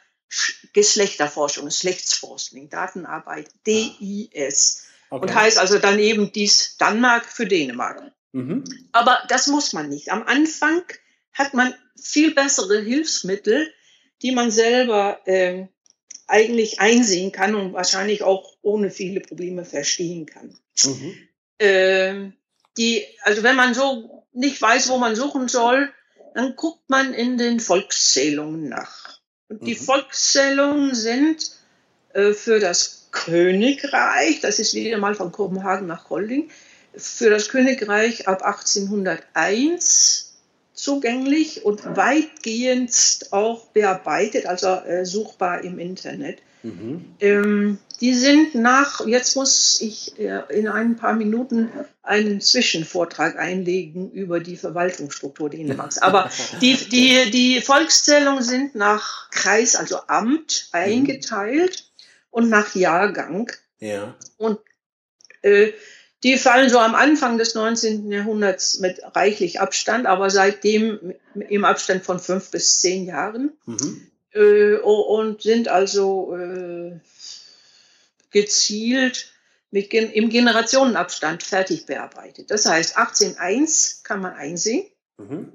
Geschlechterforschung, Geschlechtsforschung, Datenarbeit, DIS. Okay. Und heißt also dann eben dies Danmark für Dänemark. Mhm. Aber das muss man nicht. Am Anfang hat man viel bessere Hilfsmittel, die man selber äh, eigentlich einsehen kann und wahrscheinlich auch ohne viele Probleme verstehen kann. Mhm. Äh, die, also wenn man so nicht weiß, wo man suchen soll, dann guckt man in den Volkszählungen nach. Und die mhm. Volkszählungen sind äh, für das Königreich, das ist wieder mal von Kopenhagen nach Kolding, für das Königreich ab 1801 zugänglich und weitgehend auch bearbeitet, also äh, suchbar im Internet. Mhm. Ähm, die sind nach, jetzt muss ich äh, in ein paar Minuten einen Zwischenvortrag einlegen über die Verwaltungsstruktur Dänemarks. Aber die, die, die Volkszählungen sind nach Kreis, also Amt, eingeteilt mhm. und nach Jahrgang. Ja. Und äh, die fallen so am Anfang des 19. Jahrhunderts mit reichlich Abstand, aber seitdem im Abstand von fünf bis zehn Jahren. Mhm. Äh, und sind also äh, gezielt mit, im Generationenabstand fertig bearbeitet. Das heißt, 1801 kann man einsehen, mhm.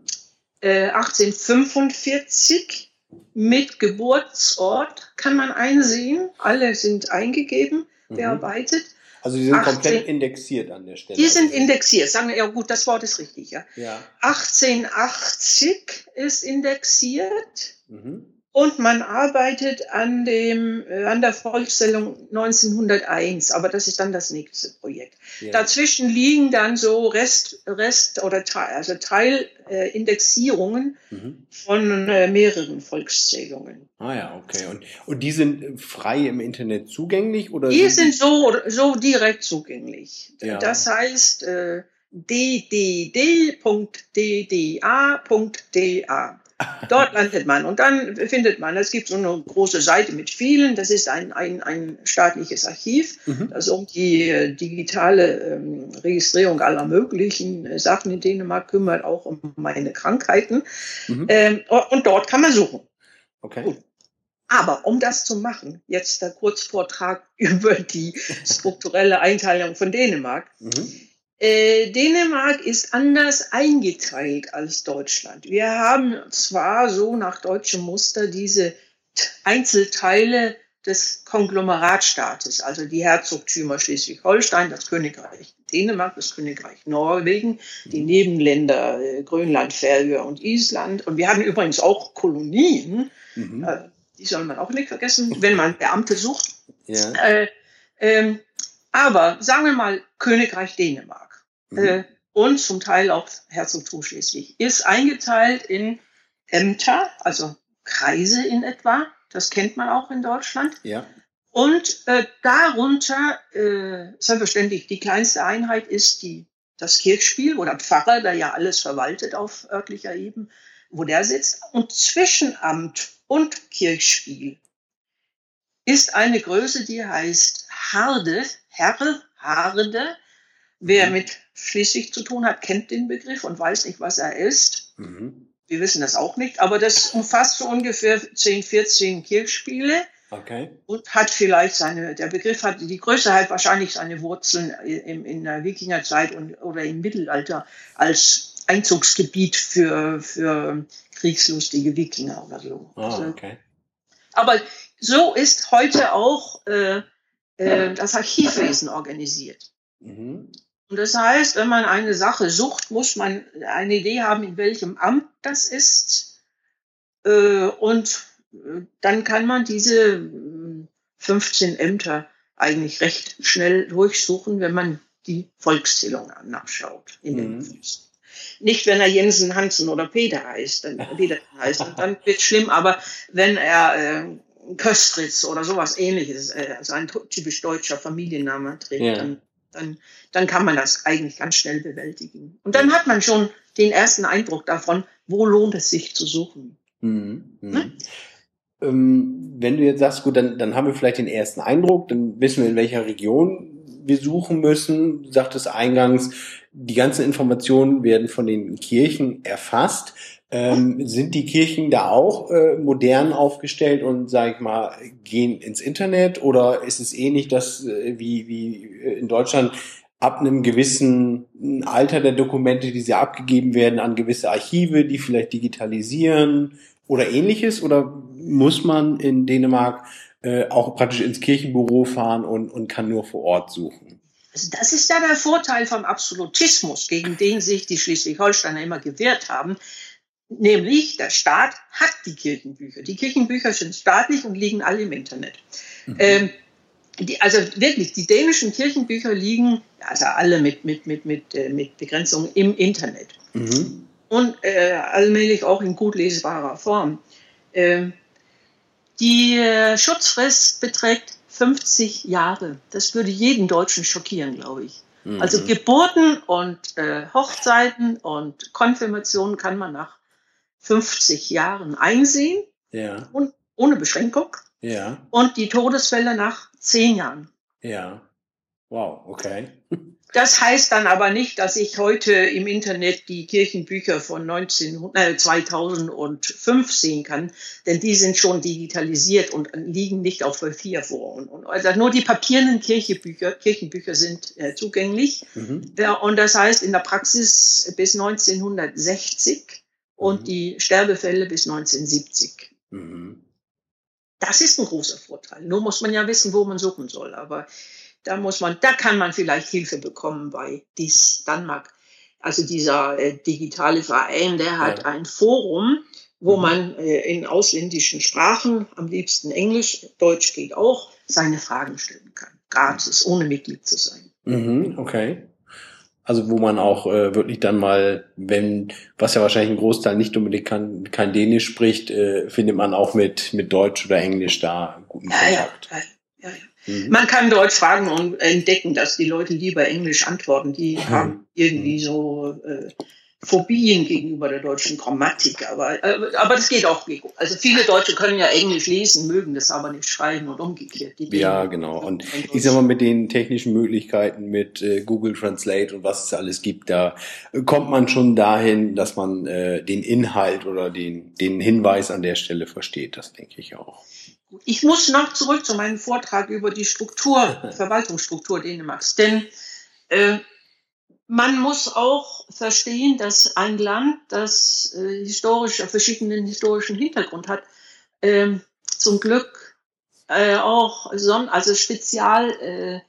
äh, 1845 mit Geburtsort kann man einsehen, alle sind eingegeben, mhm. bearbeitet. Also die sind 18, komplett indexiert an der Stelle. Die sind indexiert, sagen wir, ja gut, das Wort ist richtig, ja. ja. 1880 ist indexiert. Mhm. Und man arbeitet an, dem, äh, an der Volkszählung 1901, aber das ist dann das nächste Projekt. Ja. Dazwischen liegen dann so Rest, Rest oder Teil, also Teilindexierungen äh, mhm. von äh, mehreren Volkszählungen. Ah ja, okay. Und, und die sind frei im Internet zugänglich? Oder die sind, sind so, so direkt zugänglich. Ja. Das heißt äh, ddd.dda.da. Dort landet man und dann findet man, es gibt so eine große Seite mit vielen, das ist ein, ein, ein staatliches Archiv, mhm. das um die äh, digitale ähm, Registrierung aller möglichen äh, Sachen in Dänemark kümmert, auch um meine Krankheiten. Mhm. Ähm, und dort kann man suchen. Okay. Gut. Aber um das zu machen, jetzt der Kurzvortrag über die strukturelle Einteilung von Dänemark. Mhm äh, Dänemark ist anders eingeteilt als Deutschland. Wir haben zwar so nach deutschem Muster diese Einzelteile des Konglomeratstaates, also die Herzogtümer Schleswig-Holstein, das Königreich Dänemark, das Königreich Norwegen, die mhm. Nebenländer äh, Grönland, Färöer und Island. Und wir haben übrigens auch Kolonien, mhm. äh, die soll man auch nicht vergessen, wenn man Beamte sucht. Ja. Äh, ähm, aber sagen wir mal Königreich Dänemark mhm. äh, und zum Teil auch Herzogtum Schleswig ist eingeteilt in Ämter, also Kreise in etwa. Das kennt man auch in Deutschland. Ja. Und äh, darunter, äh, selbstverständlich, die kleinste Einheit ist die, das Kirchspiel oder Pfarrer, der ja alles verwaltet auf örtlicher Ebene, wo der sitzt. Und zwischen Amt und Kirchspiel ist eine Größe, die heißt Harde, Herre, Harde. Wer mhm. mit Schleswig zu tun hat, kennt den Begriff und weiß nicht, was er ist. Mhm. Wir wissen das auch nicht, aber das umfasst so ungefähr 10, 14 Kirchspiele. Okay. Und hat vielleicht seine, der Begriff hat, die Größe hat wahrscheinlich seine Wurzeln in, in der Wikingerzeit und, oder im Mittelalter als Einzugsgebiet für, für kriegslustige Wikinger oder so. Oh, okay. Aber so ist heute auch äh, äh, das Archivwesen organisiert. Mhm. Und das heißt, wenn man eine Sache sucht, muss man eine Idee haben, in welchem Amt das ist. Äh, und äh, dann kann man diese 15 äh, Ämter eigentlich recht schnell durchsuchen, wenn man die Volkszählung nachschaut in den mhm. Nicht, wenn er Jensen, Hansen oder Peter heißt, dann, Peter heißt, dann wird es schlimm, aber wenn er äh, Köstritz oder sowas ähnliches, äh, also ein typisch deutscher Familienname trägt, ja. dann, dann, dann kann man das eigentlich ganz schnell bewältigen. Und dann hat man schon den ersten Eindruck davon, wo lohnt es sich zu suchen. Mhm. Mhm. Ne? Ähm, wenn du jetzt sagst, gut, dann, dann haben wir vielleicht den ersten Eindruck, dann wissen wir, in welcher Region wir suchen müssen. Du sagtest eingangs, die ganzen Informationen werden von den Kirchen erfasst. Ähm, sind die Kirchen da auch äh, modern aufgestellt und, sag ich mal, gehen ins Internet? Oder ist es ähnlich, dass äh, wie, wie in Deutschland ab einem gewissen Alter der Dokumente, die sie abgegeben werden, an gewisse Archive, die vielleicht digitalisieren oder ähnliches? Oder muss man in Dänemark äh, auch praktisch ins Kirchenbüro fahren und, und kann nur vor Ort suchen? Also das ist ja der Vorteil vom Absolutismus, gegen den sich die Schleswig-Holsteiner immer gewehrt haben. Nämlich, der Staat hat die Kirchenbücher. Die Kirchenbücher sind staatlich und liegen alle im Internet. Mhm. Ähm, die, also wirklich, die dänischen Kirchenbücher liegen, also alle mit, mit, mit, mit, äh, mit Begrenzung im Internet. Mhm. Und äh, allmählich auch in gut lesbarer Form. Ähm, die äh, Schutzfrist beträgt 50 Jahre. Das würde jeden Deutschen schockieren, glaube ich. Mhm. Also Geburten und äh, Hochzeiten und Konfirmationen kann man nach 50 Jahren einsehen. Ja. Und ohne Beschränkung. Ja. Und die Todesfälle nach 10 Jahren. Ja. Wow, okay. Das heißt dann aber nicht, dass ich heute im Internet die Kirchenbücher von 19, äh, 2005 sehen kann, denn die sind schon digitalisiert und liegen nicht auf Papier vor. Und, also nur die papierenden Kirchenbücher, Kirchenbücher sind äh, zugänglich. Mhm. Ja, und das heißt in der Praxis bis 1960 und mhm. die Sterbefälle bis 1970. Mhm. Das ist ein großer Vorteil. Nur muss man ja wissen, wo man suchen soll. Aber da muss man, da kann man vielleicht Hilfe bekommen bei dies Danmark. Also dieser äh, digitale Verein, der hat ja. ein Forum, wo mhm. man äh, in ausländischen Sprachen, am liebsten Englisch, Deutsch geht auch, seine Fragen stellen kann. Gratis, ohne Mitglied zu sein. Mhm, okay. Also wo man auch äh, wirklich dann mal, wenn, was ja wahrscheinlich ein Großteil nicht unbedingt kann, kein Dänisch spricht, äh, findet man auch mit, mit Deutsch oder Englisch da guten ja, Kontakt. Ja, ja, ja. Mhm. Man kann dort fragen und entdecken, dass die Leute lieber Englisch antworten. Die mhm. haben irgendwie so äh, Phobien gegenüber der deutschen Grammatik. Aber, äh, aber das geht auch. Also viele Deutsche können ja Englisch lesen, mögen das aber nicht schreiben und umgekehrt. ja, genau. Und ich sag mal, mit den technischen Möglichkeiten, mit äh, Google Translate und was es alles gibt, da kommt man schon dahin, dass man äh, den Inhalt oder den, den Hinweis an der Stelle versteht. Das denke ich auch. Ich muss noch zurück zu meinem Vortrag über die Struktur, Verwaltungsstruktur Dänemarks. Denn äh, man muss auch verstehen, dass ein Land, das äh, historisch, verschiedenen historischen Hintergrund hat, äh, zum Glück äh, auch son also Spezialarchive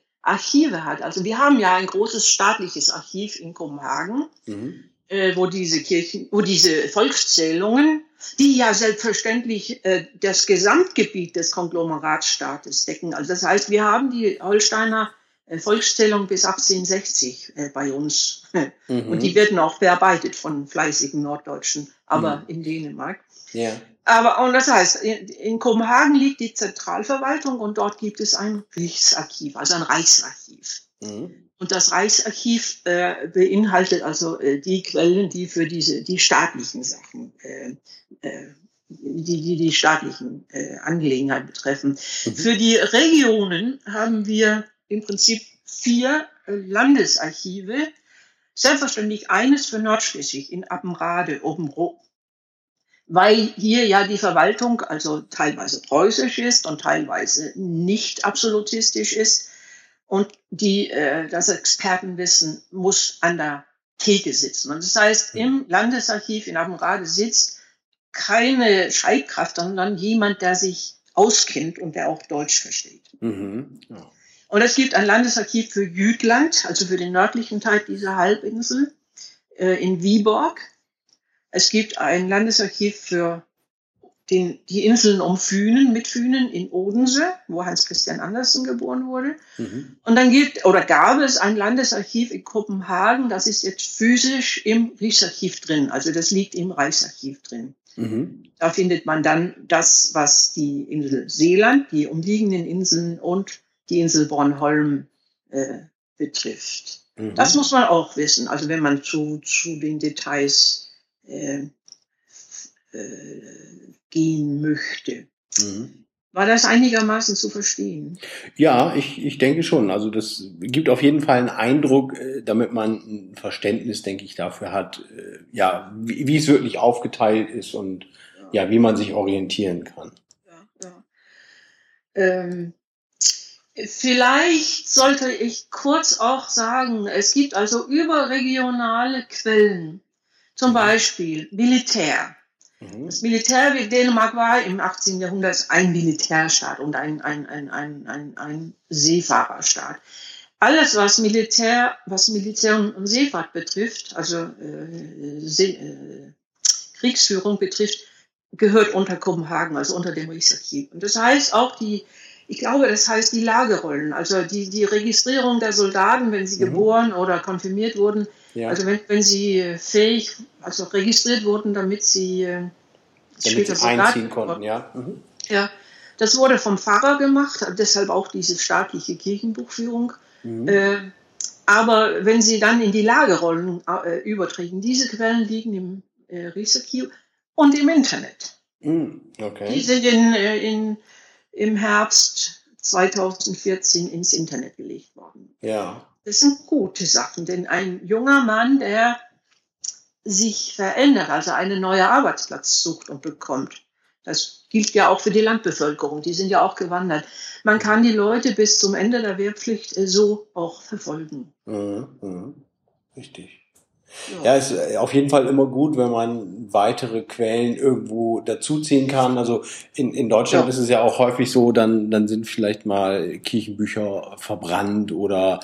äh, hat. Also wir haben ja ein großes staatliches Archiv in Kopenhagen. Mhm äh, wo diese Kirchen, wo diese Volkszählungen, die ja selbstverständlich äh, das Gesamtgebiet des Konglomeratsstaates decken. Also das heißt, wir haben die Holsteiner Volkszählung bis 1860 äh, bei uns. Mhm. Und die werden auch bearbeitet von fleißigen Norddeutschen, aber mhm. in Dänemark. Ja. Aber, und das heißt, in, in Kopenhagen liegt die Zentralverwaltung und dort gibt es ein Reichsarchiv, also ein Reichsarchiv. Mhm. Und das Reichsarchiv äh, beinhaltet also äh, die Quellen, die für diese die staatlichen Sachen, äh, äh, die, die die staatlichen äh, Angelegenheiten betreffen. Mhm. Für die Regionen haben wir im Prinzip vier äh, Landesarchive. Selbstverständlich eines für Nordschleswig in Appenrade, Obenroh. Weil hier ja die Verwaltung also teilweise preußisch ist und teilweise nicht absolutistisch ist und die, äh, das Expertenwissen muss an der Theke sitzen. Und das heißt, im Landesarchiv in Abenrade sitzt keine Schreibkraft, sondern jemand, der sich auskennt und der auch Deutsch versteht. Mhm. Ja. Und es gibt ein Landesarchiv für Jütland, also für den nördlichen Teil dieser Halbinsel äh, in Viborg. Es gibt ein Landesarchiv für den, die Inseln um Fünen, mit Fünen in Odense, wo Hans Christian Andersen geboren wurde. Mhm. Und dann gibt, oder gab es ein Landesarchiv in Kopenhagen, das ist jetzt physisch im Reichsarchiv drin, also das liegt im Reichsarchiv drin. Mhm. Da findet man dann das, was die Insel Seeland, die umliegenden Inseln und die Insel Bornholm äh, betrifft. Mhm. Das muss man auch wissen, also wenn man zu, zu den Details äh, äh, gehen möchte. Mhm. War das einigermaßen zu verstehen? Ja, ich, ich denke schon. Also das gibt auf jeden Fall einen Eindruck, äh, damit man ein Verständnis, denke ich, dafür hat, äh, ja, wie, wie es wirklich aufgeteilt ist und ja. ja, wie man sich orientieren kann. Ja, ja. Ähm, vielleicht sollte ich kurz auch sagen, es gibt also überregionale Quellen, zum mhm. Beispiel Militär. Mhm. Das Militär wie Dänemark war im 18. Jahrhundert ein Militärstaat und ein, ein, ein, ein, ein, ein Seefahrerstaat. Alles, was Militär, was Militär und Seefahrt betrifft, also äh, See, äh, Kriegsführung betrifft, gehört unter Kopenhagen, also unter dem Reichsarchiv. Und das heißt auch die ich glaube, das heißt die Lagerrollen, also die, die Registrierung der Soldaten, wenn sie mhm. geboren oder konfirmiert wurden, ja. also wenn, wenn sie fähig, also registriert wurden, damit sie äh, damit sie einziehen konnten, ja. Mhm. Ja, das wurde vom Pfarrer gemacht, deshalb auch diese staatliche Kirchenbuchführung. Mhm. Äh, aber wenn Sie dann in die Lagerrollen äh, übertreten, diese Quellen liegen im äh, Riesarchiv und im Internet. Mhm. Okay. Die sind in, äh, in, im Herbst 2014 ins Internet gelegt worden. Ja. Das sind gute Sachen, denn ein junger Mann, der sich verändert, also einen neuen Arbeitsplatz sucht und bekommt, das gilt ja auch für die Landbevölkerung, die sind ja auch gewandert. Man kann die Leute bis zum Ende der Wehrpflicht so auch verfolgen. Mhm, mh. Richtig. Ja. ja, ist äh, auf jeden Fall immer gut, wenn man weitere Quellen irgendwo dazuziehen kann. Also in, in Deutschland ja. ist es ja auch häufig so, dann, dann sind vielleicht mal Kirchenbücher verbrannt oder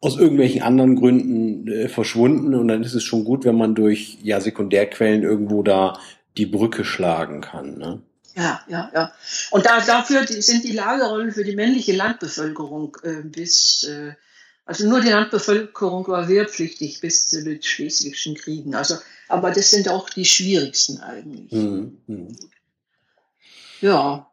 aus irgendwelchen anderen Gründen äh, verschwunden und dann ist es schon gut, wenn man durch ja Sekundärquellen irgendwo da die Brücke schlagen kann. Ne? Ja, ja, ja. Und da, dafür sind die Lagerrollen für die männliche Landbevölkerung äh, bis, äh, also nur die Landbevölkerung war wehrpflichtig bis zu den Schleswigschen Kriegen. Also, aber das sind auch die schwierigsten eigentlich. Mhm. Ja.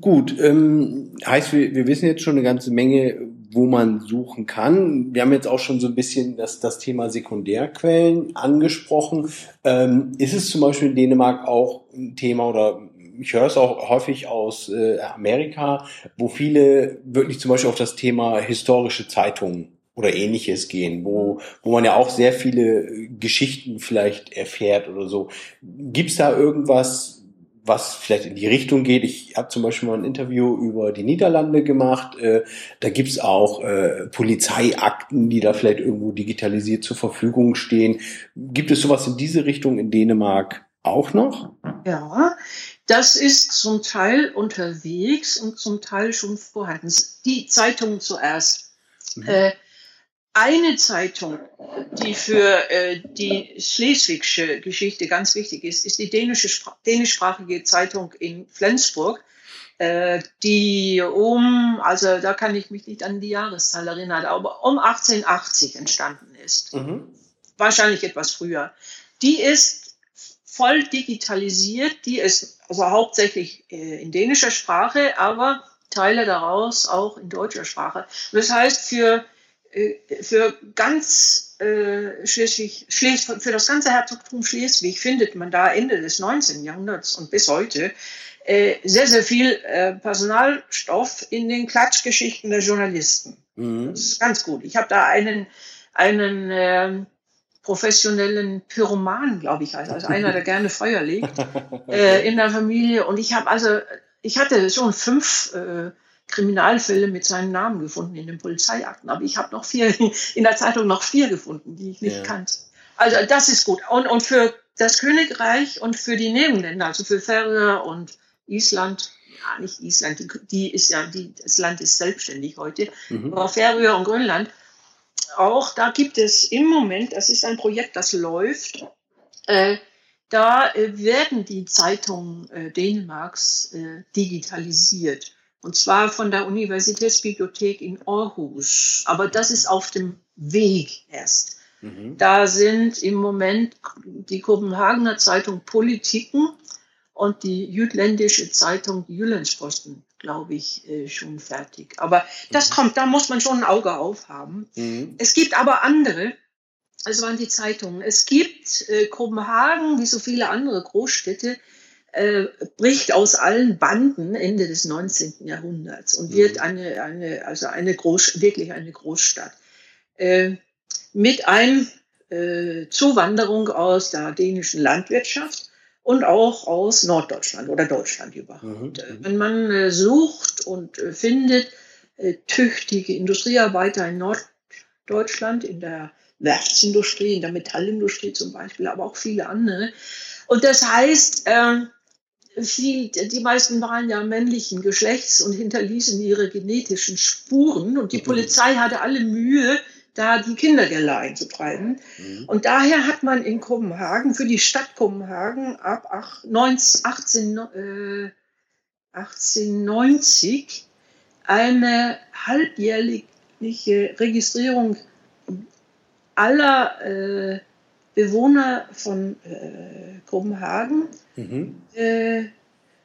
Gut, ähm, heißt, wir, wir wissen jetzt schon eine ganze Menge, wo man suchen kann. Wir haben jetzt auch schon so ein bisschen das, das Thema Sekundärquellen angesprochen. Ähm, ist es zum Beispiel in Dänemark auch ein Thema oder ich höre es auch häufig aus äh, Amerika, wo viele wirklich zum Beispiel auf das Thema historische Zeitungen oder ähnliches gehen, wo, wo man ja auch sehr viele Geschichten vielleicht erfährt oder so. Gibt es da irgendwas, was vielleicht in die Richtung geht. Ich habe zum Beispiel mal ein Interview über die Niederlande gemacht. Äh, da gibt's auch äh, Polizeiakten, die da vielleicht irgendwo digitalisiert zur Verfügung stehen. Gibt es sowas in diese Richtung in Dänemark auch noch? Ja, das ist zum Teil unterwegs und zum Teil schon vorhanden. Die Zeitungen zuerst. Mhm. Äh, eine Zeitung, die für äh, die schleswigsche Geschichte ganz wichtig ist, ist die dänische, dänischsprachige Zeitung in Flensburg, äh, die um, also da kann ich mich nicht an die Jahreszahl erinnern, aber um 1880 entstanden ist. Mhm. Wahrscheinlich etwas früher. Die ist voll digitalisiert, die ist also hauptsächlich äh, in dänischer Sprache, aber Teile daraus auch in deutscher Sprache. Das heißt, für äh, für ganz äh, Schleswig, Schles für das ganze Herzogtum Schleswig findet man da Ende des 19. Jahrhunderts und bis heute äh, sehr, sehr viel äh, Personalstoff in den Klatschgeschichten der Journalisten. Mhm. Das ist ganz gut. Ich habe da einen, einen äh, professionellen Pyroman, glaube ich, also einer, der gerne Feuer legt, äh, in der Familie. Und ich habe also, ich hatte schon fünf äh, Kriminalfälle mit seinem Namen gefunden in den Polizeiakten. Aber ich habe noch vier, in der Zeitung noch vier gefunden, die ich nicht ja. kannte. Also das ist gut. Und, und für das Königreich und für die Nebenländer, also für Färöer und Island, ja nicht Island, die, die ist ja, die, das Land ist selbstständig heute, mhm. aber Färöer und Grönland, auch da gibt es im Moment, das ist ein Projekt, das läuft, äh, da äh, werden die Zeitungen äh, Dänemarks äh, digitalisiert. Und zwar von der Universitätsbibliothek in Aarhus. Aber das ist auf dem Weg erst. Mhm. Da sind im Moment die Kopenhagener Zeitung Politiken und die jütländische Zeitung Jyllandsposten, glaube ich, äh, schon fertig. Aber das mhm. kommt, da muss man schon ein Auge aufhaben. Mhm. Es gibt aber andere, es waren die Zeitungen. Es gibt äh, Kopenhagen, wie so viele andere Großstädte, äh, bricht aus allen Banden Ende des 19. Jahrhunderts und wird mhm. eine, eine, also eine Groß, wirklich eine Großstadt. Äh, mit ein äh, Zuwanderung aus der dänischen Landwirtschaft und auch aus Norddeutschland oder Deutschland überhaupt. Mhm. Äh, wenn man äh, sucht und äh, findet tüchtige Industriearbeiter in Norddeutschland, in der Werftsindustrie, in der Metallindustrie zum Beispiel, aber auch viele andere. Und das heißt, äh, viel, die meisten waren ja männlichen Geschlechts und hinterließen ihre genetischen Spuren und die mhm. Polizei hatte alle Mühe, da die Kindergälle einzutreiben. Mhm. Und daher hat man in Kopenhagen, für die Stadt Kopenhagen ab 18, äh, 1890 eine halbjährliche Registrierung aller äh, Bewohner von äh, Kopenhagen. Mhm.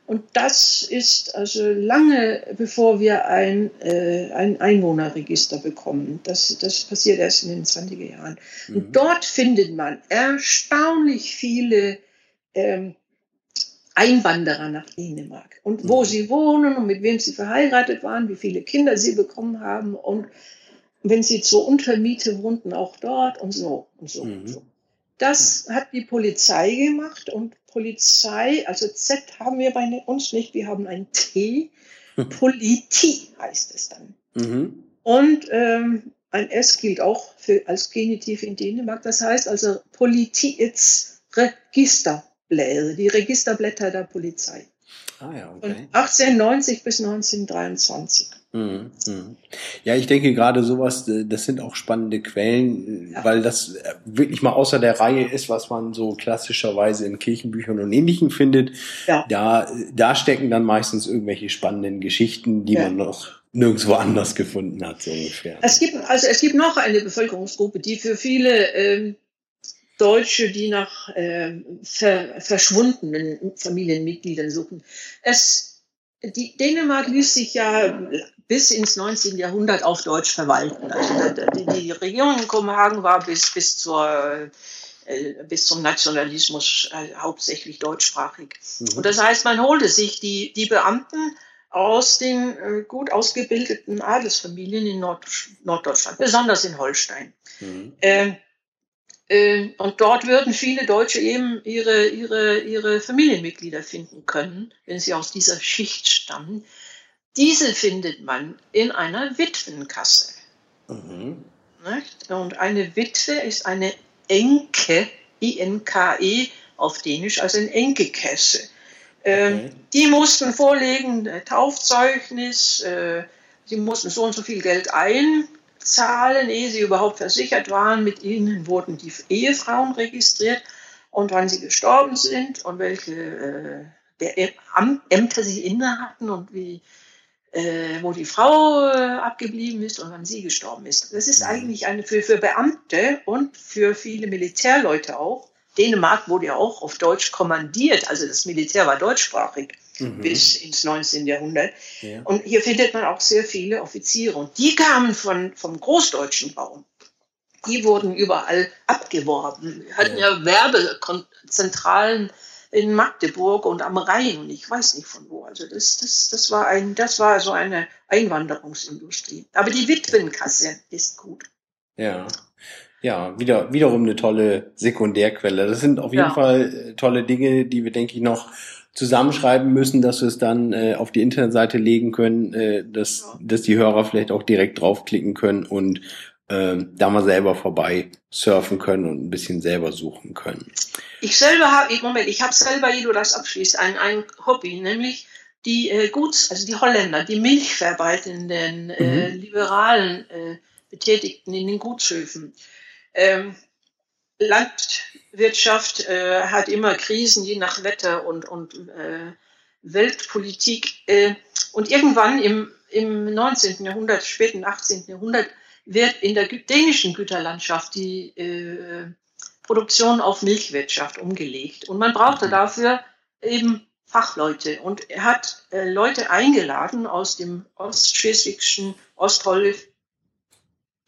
Und das ist also lange bevor wir ein, äh, ein Einwohnerregister bekommen. Das, das passiert erst in den 20er Jahren. Mhm. Und dort findet man erstaunlich viele ähm, Einwanderer nach Dänemark und wo mhm. sie wohnen und mit wem sie verheiratet waren, wie viele Kinder sie bekommen haben und wenn sie zur Untermiete wohnten, auch dort und so und so. Mhm. Und so. Das hat die Polizei gemacht und Polizei, also Z haben wir bei uns nicht, wir haben ein T. Politie heißt es dann. Mhm. Und ähm, ein S gilt auch für, als Genitiv in Dänemark. Das heißt also Politiets Registerblätter, die Registerblätter der Polizei. Ah ja, okay. Von 1890 bis 1923. Mhm, mhm. Ja, ich denke gerade sowas, äh, das sind auch spannende Quellen, ja. weil das äh, wirklich mal außer der Reihe ist, was man so klassischerweise in Kirchenbüchern und Ähnlichem findet. Ja. Da, da stecken dann meistens irgendwelche spannenden Geschichten, die ja. man noch nirgendwo anders gefunden hat, so ungefähr. Es gibt, also es gibt noch eine Bevölkerungsgruppe, die für viele ähm, Deutsche, die nach äh, ver verschwundenen Familienmitgliedern suchen. Es, die Dänemark ließ sich ja bis ins 19. Jahrhundert auf Deutsch verwalten. Also die, die Regierung in Kopenhagen war bis, bis, zur, äh, bis zum Nationalismus äh, hauptsächlich deutschsprachig. Mhm. Und das heißt, man holte sich die, die Beamten aus den äh, gut ausgebildeten Adelsfamilien in Nord Norddeutschland, besonders in Holstein. Mhm. Ähm, äh, und dort würden viele Deutsche eben ihre, ihre, ihre Familienmitglieder finden können, wenn sie aus dieser Schicht stammen. Diese findet man in einer Witwenkasse. Mhm. Und eine Witwe ist eine Enke, I-N-K-E auf Dänisch, also ein Enkekasse. Ähm, okay. Die mussten vorlegen, Taufzeugnis, äh, sie mussten so und so viel Geld ein, Zahlen, ehe sie überhaupt versichert waren. Mit ihnen wurden die Ehefrauen registriert und wann sie gestorben sind und welche äh, der Ämter sie inne hatten und wie, äh, wo die Frau äh, abgeblieben ist und wann sie gestorben ist. Das ist mhm. eigentlich eine für, für Beamte und für viele Militärleute auch. Dänemark wurde ja auch auf Deutsch kommandiert, also das Militär war deutschsprachig mhm. bis ins 19. Jahrhundert. Ja. Und hier findet man auch sehr viele Offiziere. Und die kamen von, vom großdeutschen Raum. Die wurden überall abgeworben. Wir hatten ja, ja Werbezentralen in Magdeburg und am Rhein und ich weiß nicht von wo. Also das, das, das, war, ein, das war so eine Einwanderungsindustrie. Aber die Witwenkasse ist gut. Ja. Ja, wieder, wiederum eine tolle Sekundärquelle. Das sind auf jeden ja. Fall tolle Dinge, die wir, denke ich, noch zusammenschreiben müssen, dass wir es dann äh, auf die Internetseite legen können, äh, dass, dass die Hörer vielleicht auch direkt draufklicken können und äh, da mal selber vorbei surfen können und ein bisschen selber suchen können. Ich selber habe, Moment, ich habe selber, ehe du das abschließt, ein, ein Hobby, nämlich die äh, Guts, also die Holländer, die milchverarbeitenden, äh, mhm. liberalen äh, Betätigten in den Gutshöfen. Ähm, Landwirtschaft äh, hat immer Krisen, je nach Wetter und, und äh, Weltpolitik. Äh, und irgendwann im, im 19. Jahrhundert, späten 18. Jahrhundert, wird in der dänischen Güterlandschaft die äh, Produktion auf Milchwirtschaft umgelegt. Und man brauchte mhm. dafür eben Fachleute. Und er hat äh, Leute eingeladen aus dem ostschleswigschen, ostholländischen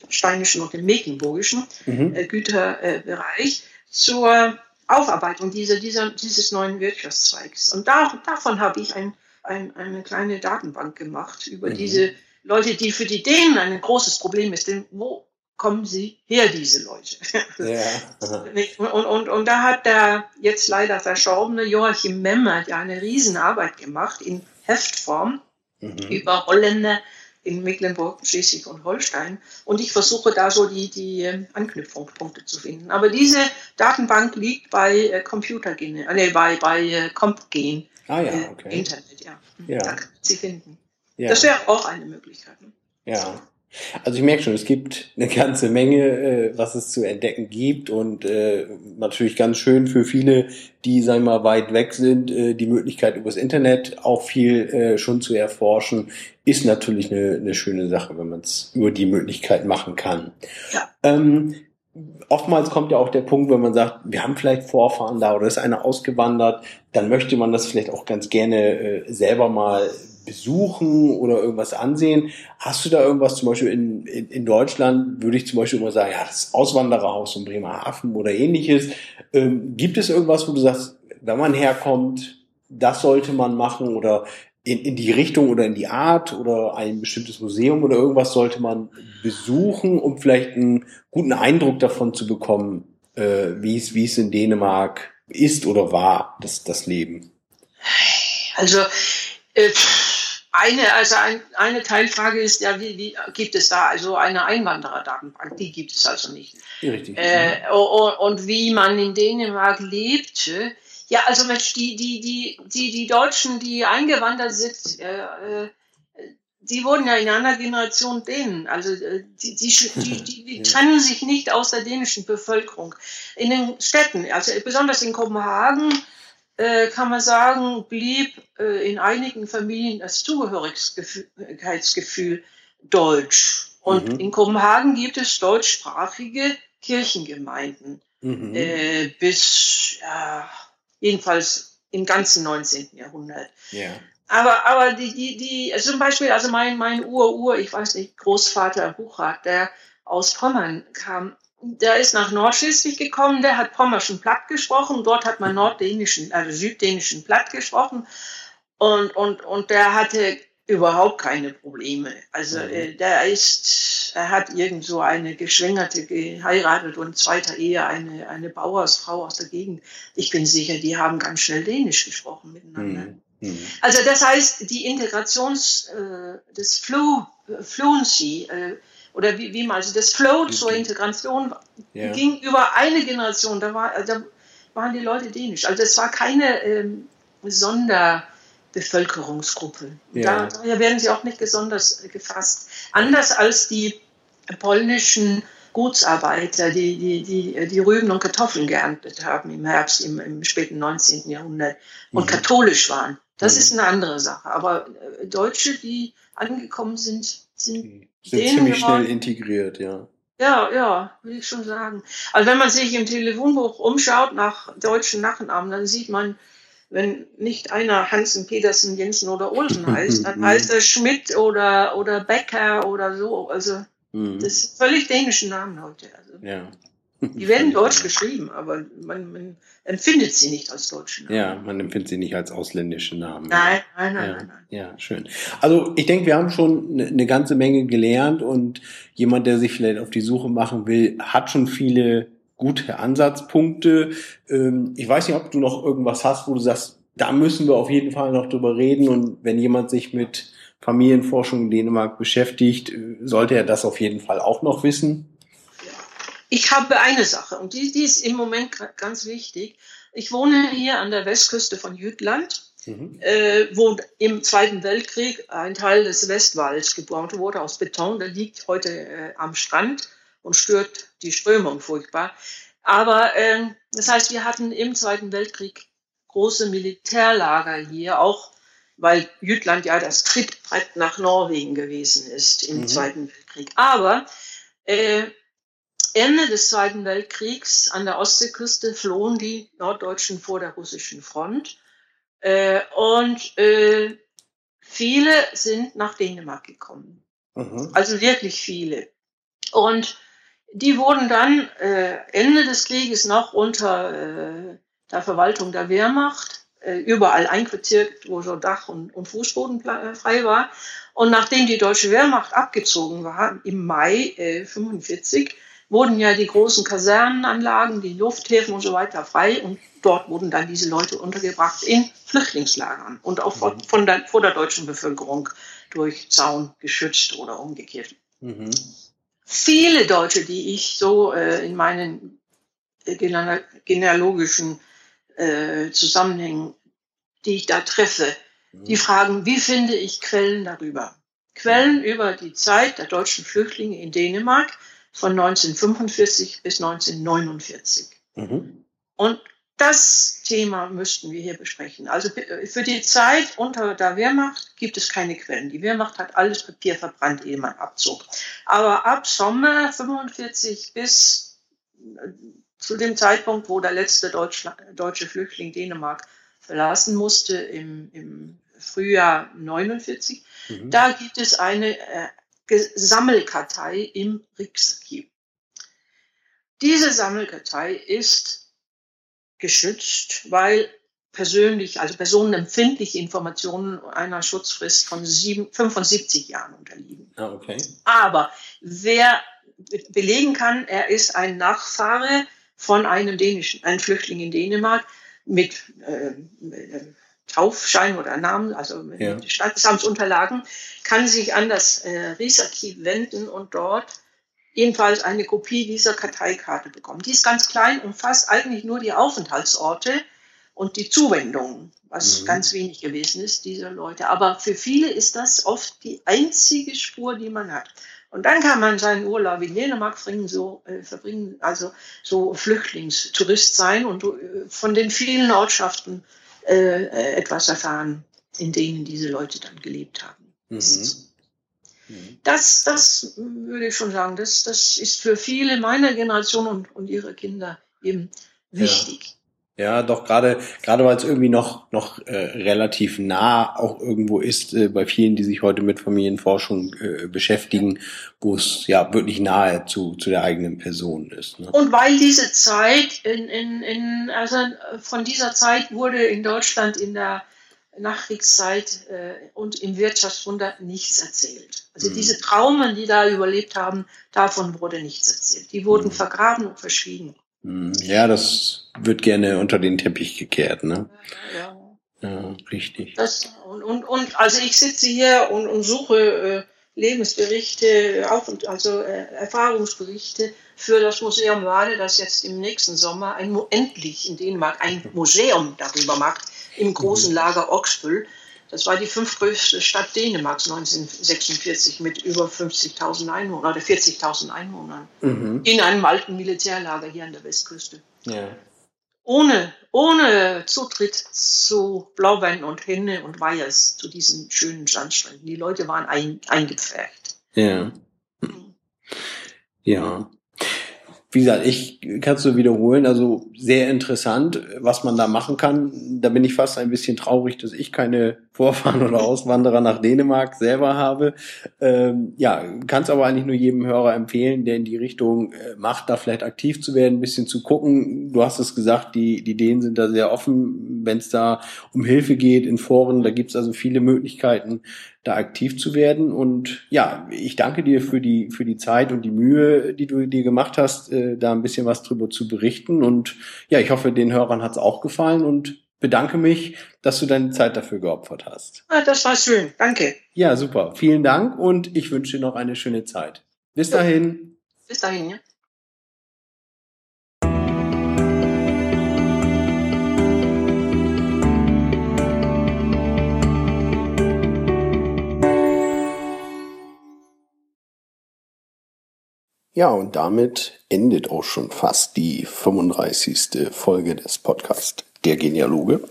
steinischen und dem mecklenburgischen mhm. äh, Güterbereich zur Aufarbeitung dieser, dieser, dieses neuen Wirtschaftszweigs. Und da, davon habe ich ein, ein, eine kleine Datenbank gemacht über mhm. diese Leute, die für die Dänen ein großes Problem ist. Denn wo kommen sie her, diese Leute? Ja. und, und, und da hat der jetzt leider verschorbene Joachim Memmer ja eine Riesenarbeit gemacht in Heftform mhm. über Holländer, in Mecklenburg, Schleswig und Holstein. Und ich versuche da so die, die ähm, Anknüpfungspunkte zu finden. Aber diese Datenbank liegt bei äh, Computergen, äh, nee, bei, bei äh, CompGen. Ah ja, äh, okay. Internet, ja. ja. Da kann sie finden. Ja. Das wäre auch eine Möglichkeit. Ne? Ja. Also ich merke schon, es gibt eine ganze Menge, äh, was es zu entdecken gibt und äh, natürlich ganz schön für viele, die, sagen wir mal, weit weg sind, äh, die Möglichkeit übers Internet auch viel äh, schon zu erforschen, ist natürlich eine, eine schöne Sache, wenn man es über die Möglichkeit machen kann. Ja. Ähm, oftmals kommt ja auch der Punkt, wenn man sagt, wir haben vielleicht Vorfahren da oder ist einer ausgewandert, dann möchte man das vielleicht auch ganz gerne äh, selber mal besuchen oder irgendwas ansehen. Hast du da irgendwas zum Beispiel in, in, in Deutschland, würde ich zum Beispiel immer sagen, ja, das Auswandererhaus in Bremerhaven oder ähnliches. Ähm, gibt es irgendwas, wo du sagst, wenn man herkommt, das sollte man machen oder in, in die Richtung oder in die Art oder ein bestimmtes Museum oder irgendwas sollte man besuchen, um vielleicht einen guten Eindruck davon zu bekommen, äh, wie es wie es in Dänemark ist oder war, das, das Leben? Also äh, eine, also ein, eine Teilfrage ist ja, wie, wie gibt es da also eine Einwandererdatenbank? Die gibt es also nicht. Richtig. Äh, und, und, wie man in Dänemark lebte. Ja, also Mensch, die, die, die, die, die Deutschen, die eingewandert sind, äh, äh die wurden ja in einer Generation Dänen. Also äh, die, die, die, die, trennen sich nicht aus der dänischen Bevölkerung. In den Städten, also besonders in Kopenhagen, kann man sagen, blieb äh, in einigen Familien das Zugehörigkeitsgefühl deutsch. Und mhm. in Kopenhagen gibt es deutschsprachige Kirchengemeinden mhm. äh, bis ja, jedenfalls im ganzen 19. Jahrhundert. Ja. Aber, aber die, die, die, also zum Beispiel, also mein, mein Ur-Ur, ich weiß nicht, Großvater Buchrat, der aus Pommern kam, der ist nach Nordschleswig gekommen, der hat pommerschen Platt gesprochen, dort hat man norddänischen, also süddänischen Platt gesprochen und, und, und der hatte überhaupt keine Probleme. Also mhm. äh, der ist, er hat irgend so eine Geschwängerte geheiratet und zweiter Ehe eine, eine Bauersfrau aus der Gegend. Ich bin sicher, die haben ganz schnell Dänisch gesprochen miteinander. Mhm. mhm. Also das heißt, die Integrations, äh, das Flu, Fluency, äh, oder wie, wie man, also das Flow zur Integration ja. ging über eine Generation, da, war, da waren die Leute dänisch. Also es war keine ähm, Sonderbevölkerungsgruppe. Ja. Da, daher werden sie auch nicht besonders gefasst. Anders als die polnischen Gutsarbeiter, die, die, die, die Rüben und Kartoffeln geerntet haben im Herbst, im, im späten 19. Jahrhundert und mhm. katholisch waren. Das mhm. ist eine andere Sache. Aber äh, Deutsche, die angekommen sind, sind Sind ziemlich schnell integriert, ja. Ja, ja, würde ich schon sagen. Also wenn man sich im Telefonbuch umschaut nach deutschen Nachnamen, dann sieht man, wenn nicht einer Hansen, Petersen, Jensen oder Olsen heißt, dann heißt er Schmidt oder, oder Becker oder so. Also mhm. das sind völlig dänische Namen heute. Also, ja. Die werden deutsch geschrieben, aber man, man empfindet sie nicht als deutsche Namen. Ja, man empfindet sie nicht als ausländische Namen. Nein, nein, nein, ja. nein, nein. Ja, schön. Also ich denke, wir haben schon eine ne ganze Menge gelernt und jemand, der sich vielleicht auf die Suche machen will, hat schon viele gute Ansatzpunkte. Ähm, ich weiß nicht, ob du noch irgendwas hast, wo du sagst, da müssen wir auf jeden Fall noch drüber reden und wenn jemand sich mit Familienforschung in Dänemark beschäftigt, äh, sollte er das auf jeden Fall auch noch wissen. Ich habe eine Sache und die, die ist im Moment ganz wichtig. Ich wohne hier an der Westküste von Jütland, mhm. äh, wo im Zweiten Weltkrieg ein Teil des Westwalls gebaut wurde aus Beton. Der liegt heute äh, am Strand und stört die Strömung furchtbar. Aber äh, das heißt, wir hatten im Zweiten Weltkrieg große Militärlager hier, auch weil Jütland ja das Trittbrett nach Norwegen gewesen ist im mhm. Zweiten Weltkrieg. Aber äh, Ende des Zweiten Weltkriegs an der Ostseeküste flohen die Norddeutschen vor der russischen Front. Äh, und äh, viele sind nach Dänemark gekommen. Mhm. Also wirklich viele. Und die wurden dann äh, Ende des Krieges noch unter äh, der Verwaltung der Wehrmacht äh, überall einquartiert, wo so Dach und, und Fußboden frei war. Und nachdem die deutsche Wehrmacht abgezogen war, im Mai äh, 45, wurden ja die großen Kasernenanlagen, die Lufthäfen und so weiter frei und dort wurden dann diese Leute untergebracht in Flüchtlingslagern und auch von, von der, vor der deutschen Bevölkerung durch Zaun geschützt oder umgekehrt. Mhm. Viele Deutsche, die ich so äh, in meinen äh, genealogischen äh, Zusammenhängen, die ich da treffe, mhm. die fragen, wie finde ich Quellen darüber? Quellen über die Zeit der deutschen Flüchtlinge in Dänemark von 1945 bis 1949. Mhm. Und das Thema müssten wir hier besprechen. Also für die Zeit unter der Wehrmacht gibt es keine Quellen. Die Wehrmacht hat alles Papier verbrannt, ehe man abzog. Aber ab Sommer 45 bis äh, zu dem Zeitpunkt, wo der letzte deutsche Flüchtling Dänemark verlassen musste, im, im Frühjahr 49, mhm. da gibt es eine äh, Sammelkartei im Riksarchiv. Diese Sammelkartei ist geschützt, weil persönlich, also personenempfindliche Informationen einer Schutzfrist von sieben, 75 Jahren unterliegen. Ah, okay. Aber wer belegen kann, er ist ein Nachfahre von einem dänischen, ein Flüchtling in Dänemark mit äh, Taufschein oder Namen, also ja. Standesamtsunterlagen, kann sich an das äh, Riesarchiv wenden und dort jedenfalls eine Kopie dieser Karteikarte bekommen. Die ist ganz klein, umfasst eigentlich nur die Aufenthaltsorte und die Zuwendungen, was mhm. ganz wenig gewesen ist, dieser Leute. Aber für viele ist das oft die einzige Spur, die man hat. Und dann kann man seinen Urlaub in Dänemark verbringen, so, äh, verbringen, also so Flüchtlingstourist sein und äh, von den vielen Ortschaften äh, etwas erfahren, in denen diese Leute dann gelebt haben. Mhm. Mhm. Das, das würde ich schon sagen, das, das ist für viele meiner Generation und, und ihre Kinder eben wichtig. Ja. doch gerade gerade weil es irgendwie noch noch äh, relativ nah auch irgendwo ist äh, bei vielen, die sich heute mit Familienforschung äh, beschäftigen, wo es ja wirklich nahe zu zu der eigenen Person ist. Ne? Und weil diese Zeit in, in, in also von dieser Zeit wurde in Deutschland in der Nachkriegszeit äh, und im Wirtschaftswunder nichts erzählt. Also mhm. diese Traumen, die da überlebt haben, davon wurde nichts erzählt. Die wurden mhm. vergraben und verschwiegen. Mhm. Ja, das wird gerne unter den Teppich gekehrt, ne? Ja, ja. ja richtig. Das, und, und, und also ich sitze hier und, und suche äh, Lebensberichte, auch also äh, Erfahrungsberichte für das Museum Wade, das jetzt im nächsten Sommer ein, endlich in Dänemark ein Museum darüber macht im großen Lager Oxbüll. Das war die fünftgrößte Stadt Dänemarks 1946 mit über 50.000 Einwohnern oder 40.000 Einwohnern. Mhm. In einem alten Militärlager hier an der Westküste. Ja. Ohne, ohne Zutritt zu Blaubeeren und Henne und Weihers zu diesen schönen Sandstränden. Die Leute waren ein, eingepfercht. Ja. Mhm. Ja wie gesagt, ich kann es nur wiederholen, also sehr interessant, was man da machen kann. Da bin ich fast ein bisschen traurig, dass ich keine Vorfahren oder Auswanderer nach Dänemark selber habe. Ähm, ja, kann es aber eigentlich nur jedem Hörer empfehlen, der in die Richtung äh, macht, da vielleicht aktiv zu werden, ein bisschen zu gucken. Du hast es gesagt, die, die Dänen sind da sehr offen, wenn es da um Hilfe geht in Foren. Da gibt es also viele Möglichkeiten, da aktiv zu werden. Und ja, ich danke dir für die, für die Zeit und die Mühe, die du dir gemacht hast, äh, da ein bisschen was drüber zu berichten. Und ja, ich hoffe, den Hörern hat es auch gefallen und bedanke mich, dass du deine Zeit dafür geopfert hast. Ah, das war schön. Danke. Ja, super. Vielen Dank und ich wünsche dir noch eine schöne Zeit. Bis dahin. Bis dahin, ja. Ja, und damit endet auch schon fast die 35. Folge des Podcasts Der Genealoge.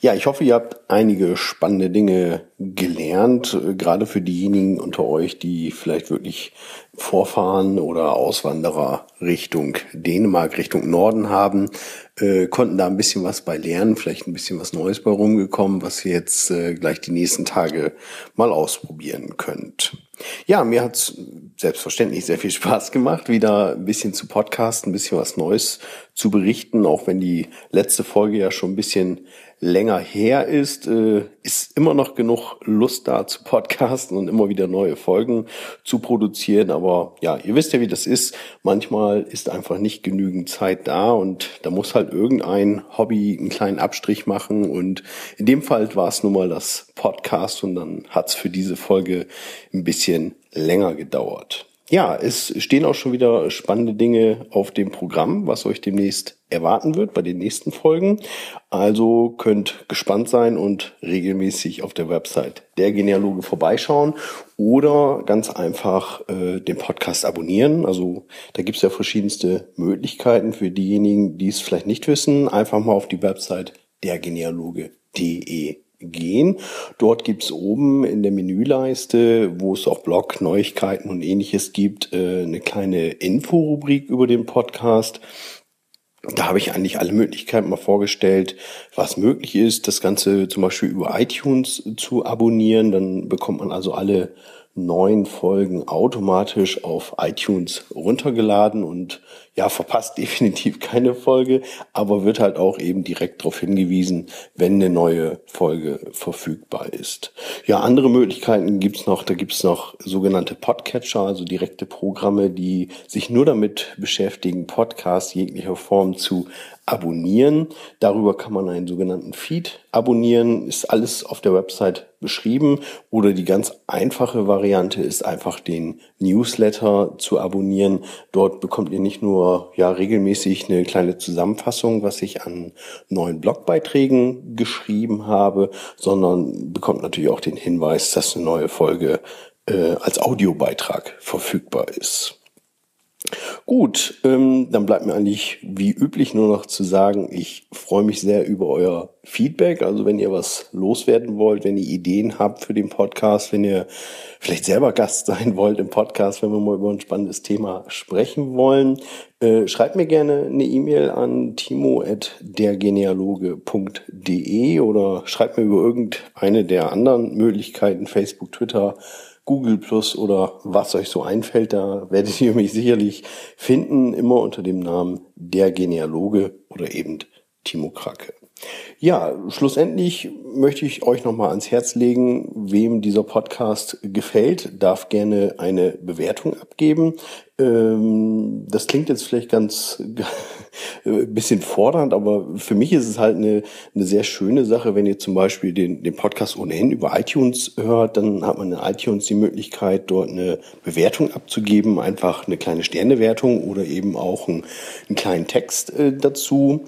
Ja, ich hoffe, ihr habt einige spannende Dinge gelernt, gerade für diejenigen unter euch, die vielleicht wirklich Vorfahren oder Auswanderer Richtung Dänemark, Richtung Norden haben, äh, konnten da ein bisschen was bei lernen, vielleicht ein bisschen was Neues bei rumgekommen, was ihr jetzt äh, gleich die nächsten Tage mal ausprobieren könnt. Ja, mir hat's selbstverständlich sehr viel Spaß gemacht, wieder ein bisschen zu podcasten, ein bisschen was Neues zu berichten, auch wenn die letzte Folge ja schon ein bisschen länger her ist, äh, ist immer noch genug Lust da zu podcasten und immer wieder neue Folgen zu produzieren. Aber ja, ihr wisst ja, wie das ist. Manchmal ist einfach nicht genügend Zeit da und da muss halt irgendein Hobby einen kleinen Abstrich machen. Und in dem Fall war es nun mal das Podcast und dann hat es für diese Folge ein bisschen länger gedauert. Ja, es stehen auch schon wieder spannende Dinge auf dem Programm, was euch demnächst erwarten wird bei den nächsten Folgen. Also könnt gespannt sein und regelmäßig auf der Website der Genealoge vorbeischauen oder ganz einfach äh, den Podcast abonnieren. Also da gibt's ja verschiedenste Möglichkeiten für diejenigen, die es vielleicht nicht wissen. Einfach mal auf die Website dergenealoge.de gehen. Dort gibt's oben in der Menüleiste, wo es auch Blog, Neuigkeiten und ähnliches gibt, äh, eine kleine Inforubrik über den Podcast. Da habe ich eigentlich alle Möglichkeiten mal vorgestellt, was möglich ist, das Ganze zum Beispiel über iTunes zu abonnieren. Dann bekommt man also alle neun Folgen automatisch auf iTunes runtergeladen und ja, verpasst definitiv keine Folge, aber wird halt auch eben direkt darauf hingewiesen, wenn eine neue Folge verfügbar ist. Ja, andere Möglichkeiten gibt's noch. Da gibt's noch sogenannte Podcatcher, also direkte Programme, die sich nur damit beschäftigen, Podcasts jeglicher Form zu abonnieren. Darüber kann man einen sogenannten Feed abonnieren. Ist alles auf der Website beschrieben. Oder die ganz einfache Variante ist einfach den Newsletter zu abonnieren. Dort bekommt ihr nicht nur ja regelmäßig eine kleine Zusammenfassung, was ich an neuen Blogbeiträgen geschrieben habe, sondern bekommt natürlich auch den Hinweis, dass eine neue Folge äh, als Audiobeitrag verfügbar ist. Gut, ähm, dann bleibt mir eigentlich wie üblich nur noch zu sagen, ich freue mich sehr über euer Feedback. Also wenn ihr was loswerden wollt, wenn ihr Ideen habt für den Podcast, wenn ihr vielleicht selber Gast sein wollt im Podcast, wenn wir mal über ein spannendes Thema sprechen wollen, äh, schreibt mir gerne eine E-Mail an timo.dergenealoge.de oder schreibt mir über irgendeine der anderen Möglichkeiten, Facebook, Twitter, Google Plus oder was euch so einfällt, da werdet ihr mich sicherlich finden, immer unter dem Namen Der Genealoge oder eben Timo Krake. Ja, schlussendlich möchte ich euch nochmal ans Herz legen, wem dieser Podcast gefällt, darf gerne eine Bewertung abgeben. Ähm, das klingt jetzt vielleicht ganz ein bisschen fordernd, aber für mich ist es halt eine, eine sehr schöne Sache, wenn ihr zum Beispiel den, den Podcast ohnehin über iTunes hört, dann hat man in iTunes die Möglichkeit, dort eine Bewertung abzugeben, einfach eine kleine Sternewertung oder eben auch einen, einen kleinen Text äh, dazu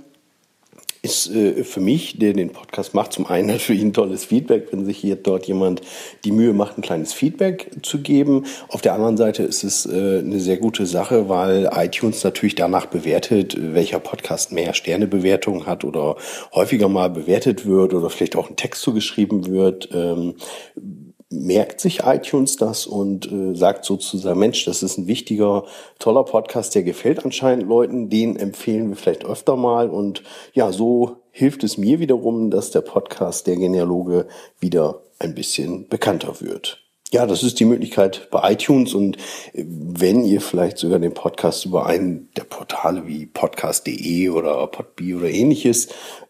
ist äh, für mich, der den Podcast macht, zum einen natürlich ein tolles Feedback, wenn sich hier dort jemand die Mühe macht, ein kleines Feedback zu geben. Auf der anderen Seite ist es äh, eine sehr gute Sache, weil iTunes natürlich danach bewertet, welcher Podcast mehr Sternebewertungen hat oder häufiger mal bewertet wird oder vielleicht auch ein Text zugeschrieben wird. Ähm, merkt sich iTunes das und äh, sagt sozusagen, Mensch, das ist ein wichtiger, toller Podcast, der gefällt anscheinend Leuten, den empfehlen wir vielleicht öfter mal und ja, so hilft es mir wiederum, dass der Podcast der Genealoge wieder ein bisschen bekannter wird. Ja, das ist die Möglichkeit bei iTunes und äh, wenn ihr vielleicht sogar den Podcast über einen der Portale wie podcast.de oder podbee oder ähnliches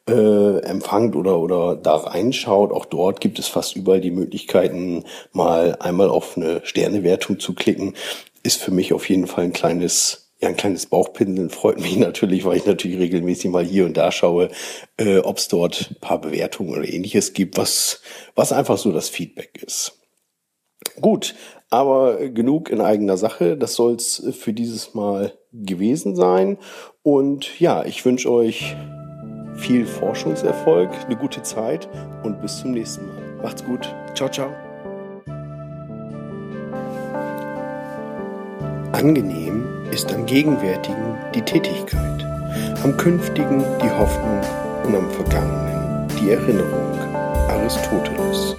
äh, empfangt oder, oder da reinschaut, auch dort gibt es fast überall die Möglichkeiten, mal einmal auf eine Sternewertung zu klicken, ist für mich auf jeden Fall ein kleines ja, ein kleines Bauchpinseln freut mich natürlich, weil ich natürlich regelmäßig mal hier und da schaue, äh, ob es dort ein paar Bewertungen oder ähnliches gibt, was, was einfach so das Feedback ist. Gut, aber genug in eigener Sache. Das soll's für dieses Mal gewesen sein. Und ja, ich wünsche euch viel Forschungserfolg, eine gute Zeit und bis zum nächsten Mal. Macht's gut. Ciao, ciao. Angenehm ist am Gegenwärtigen die Tätigkeit, am Künftigen die Hoffnung und am Vergangenen die Erinnerung. Aristoteles.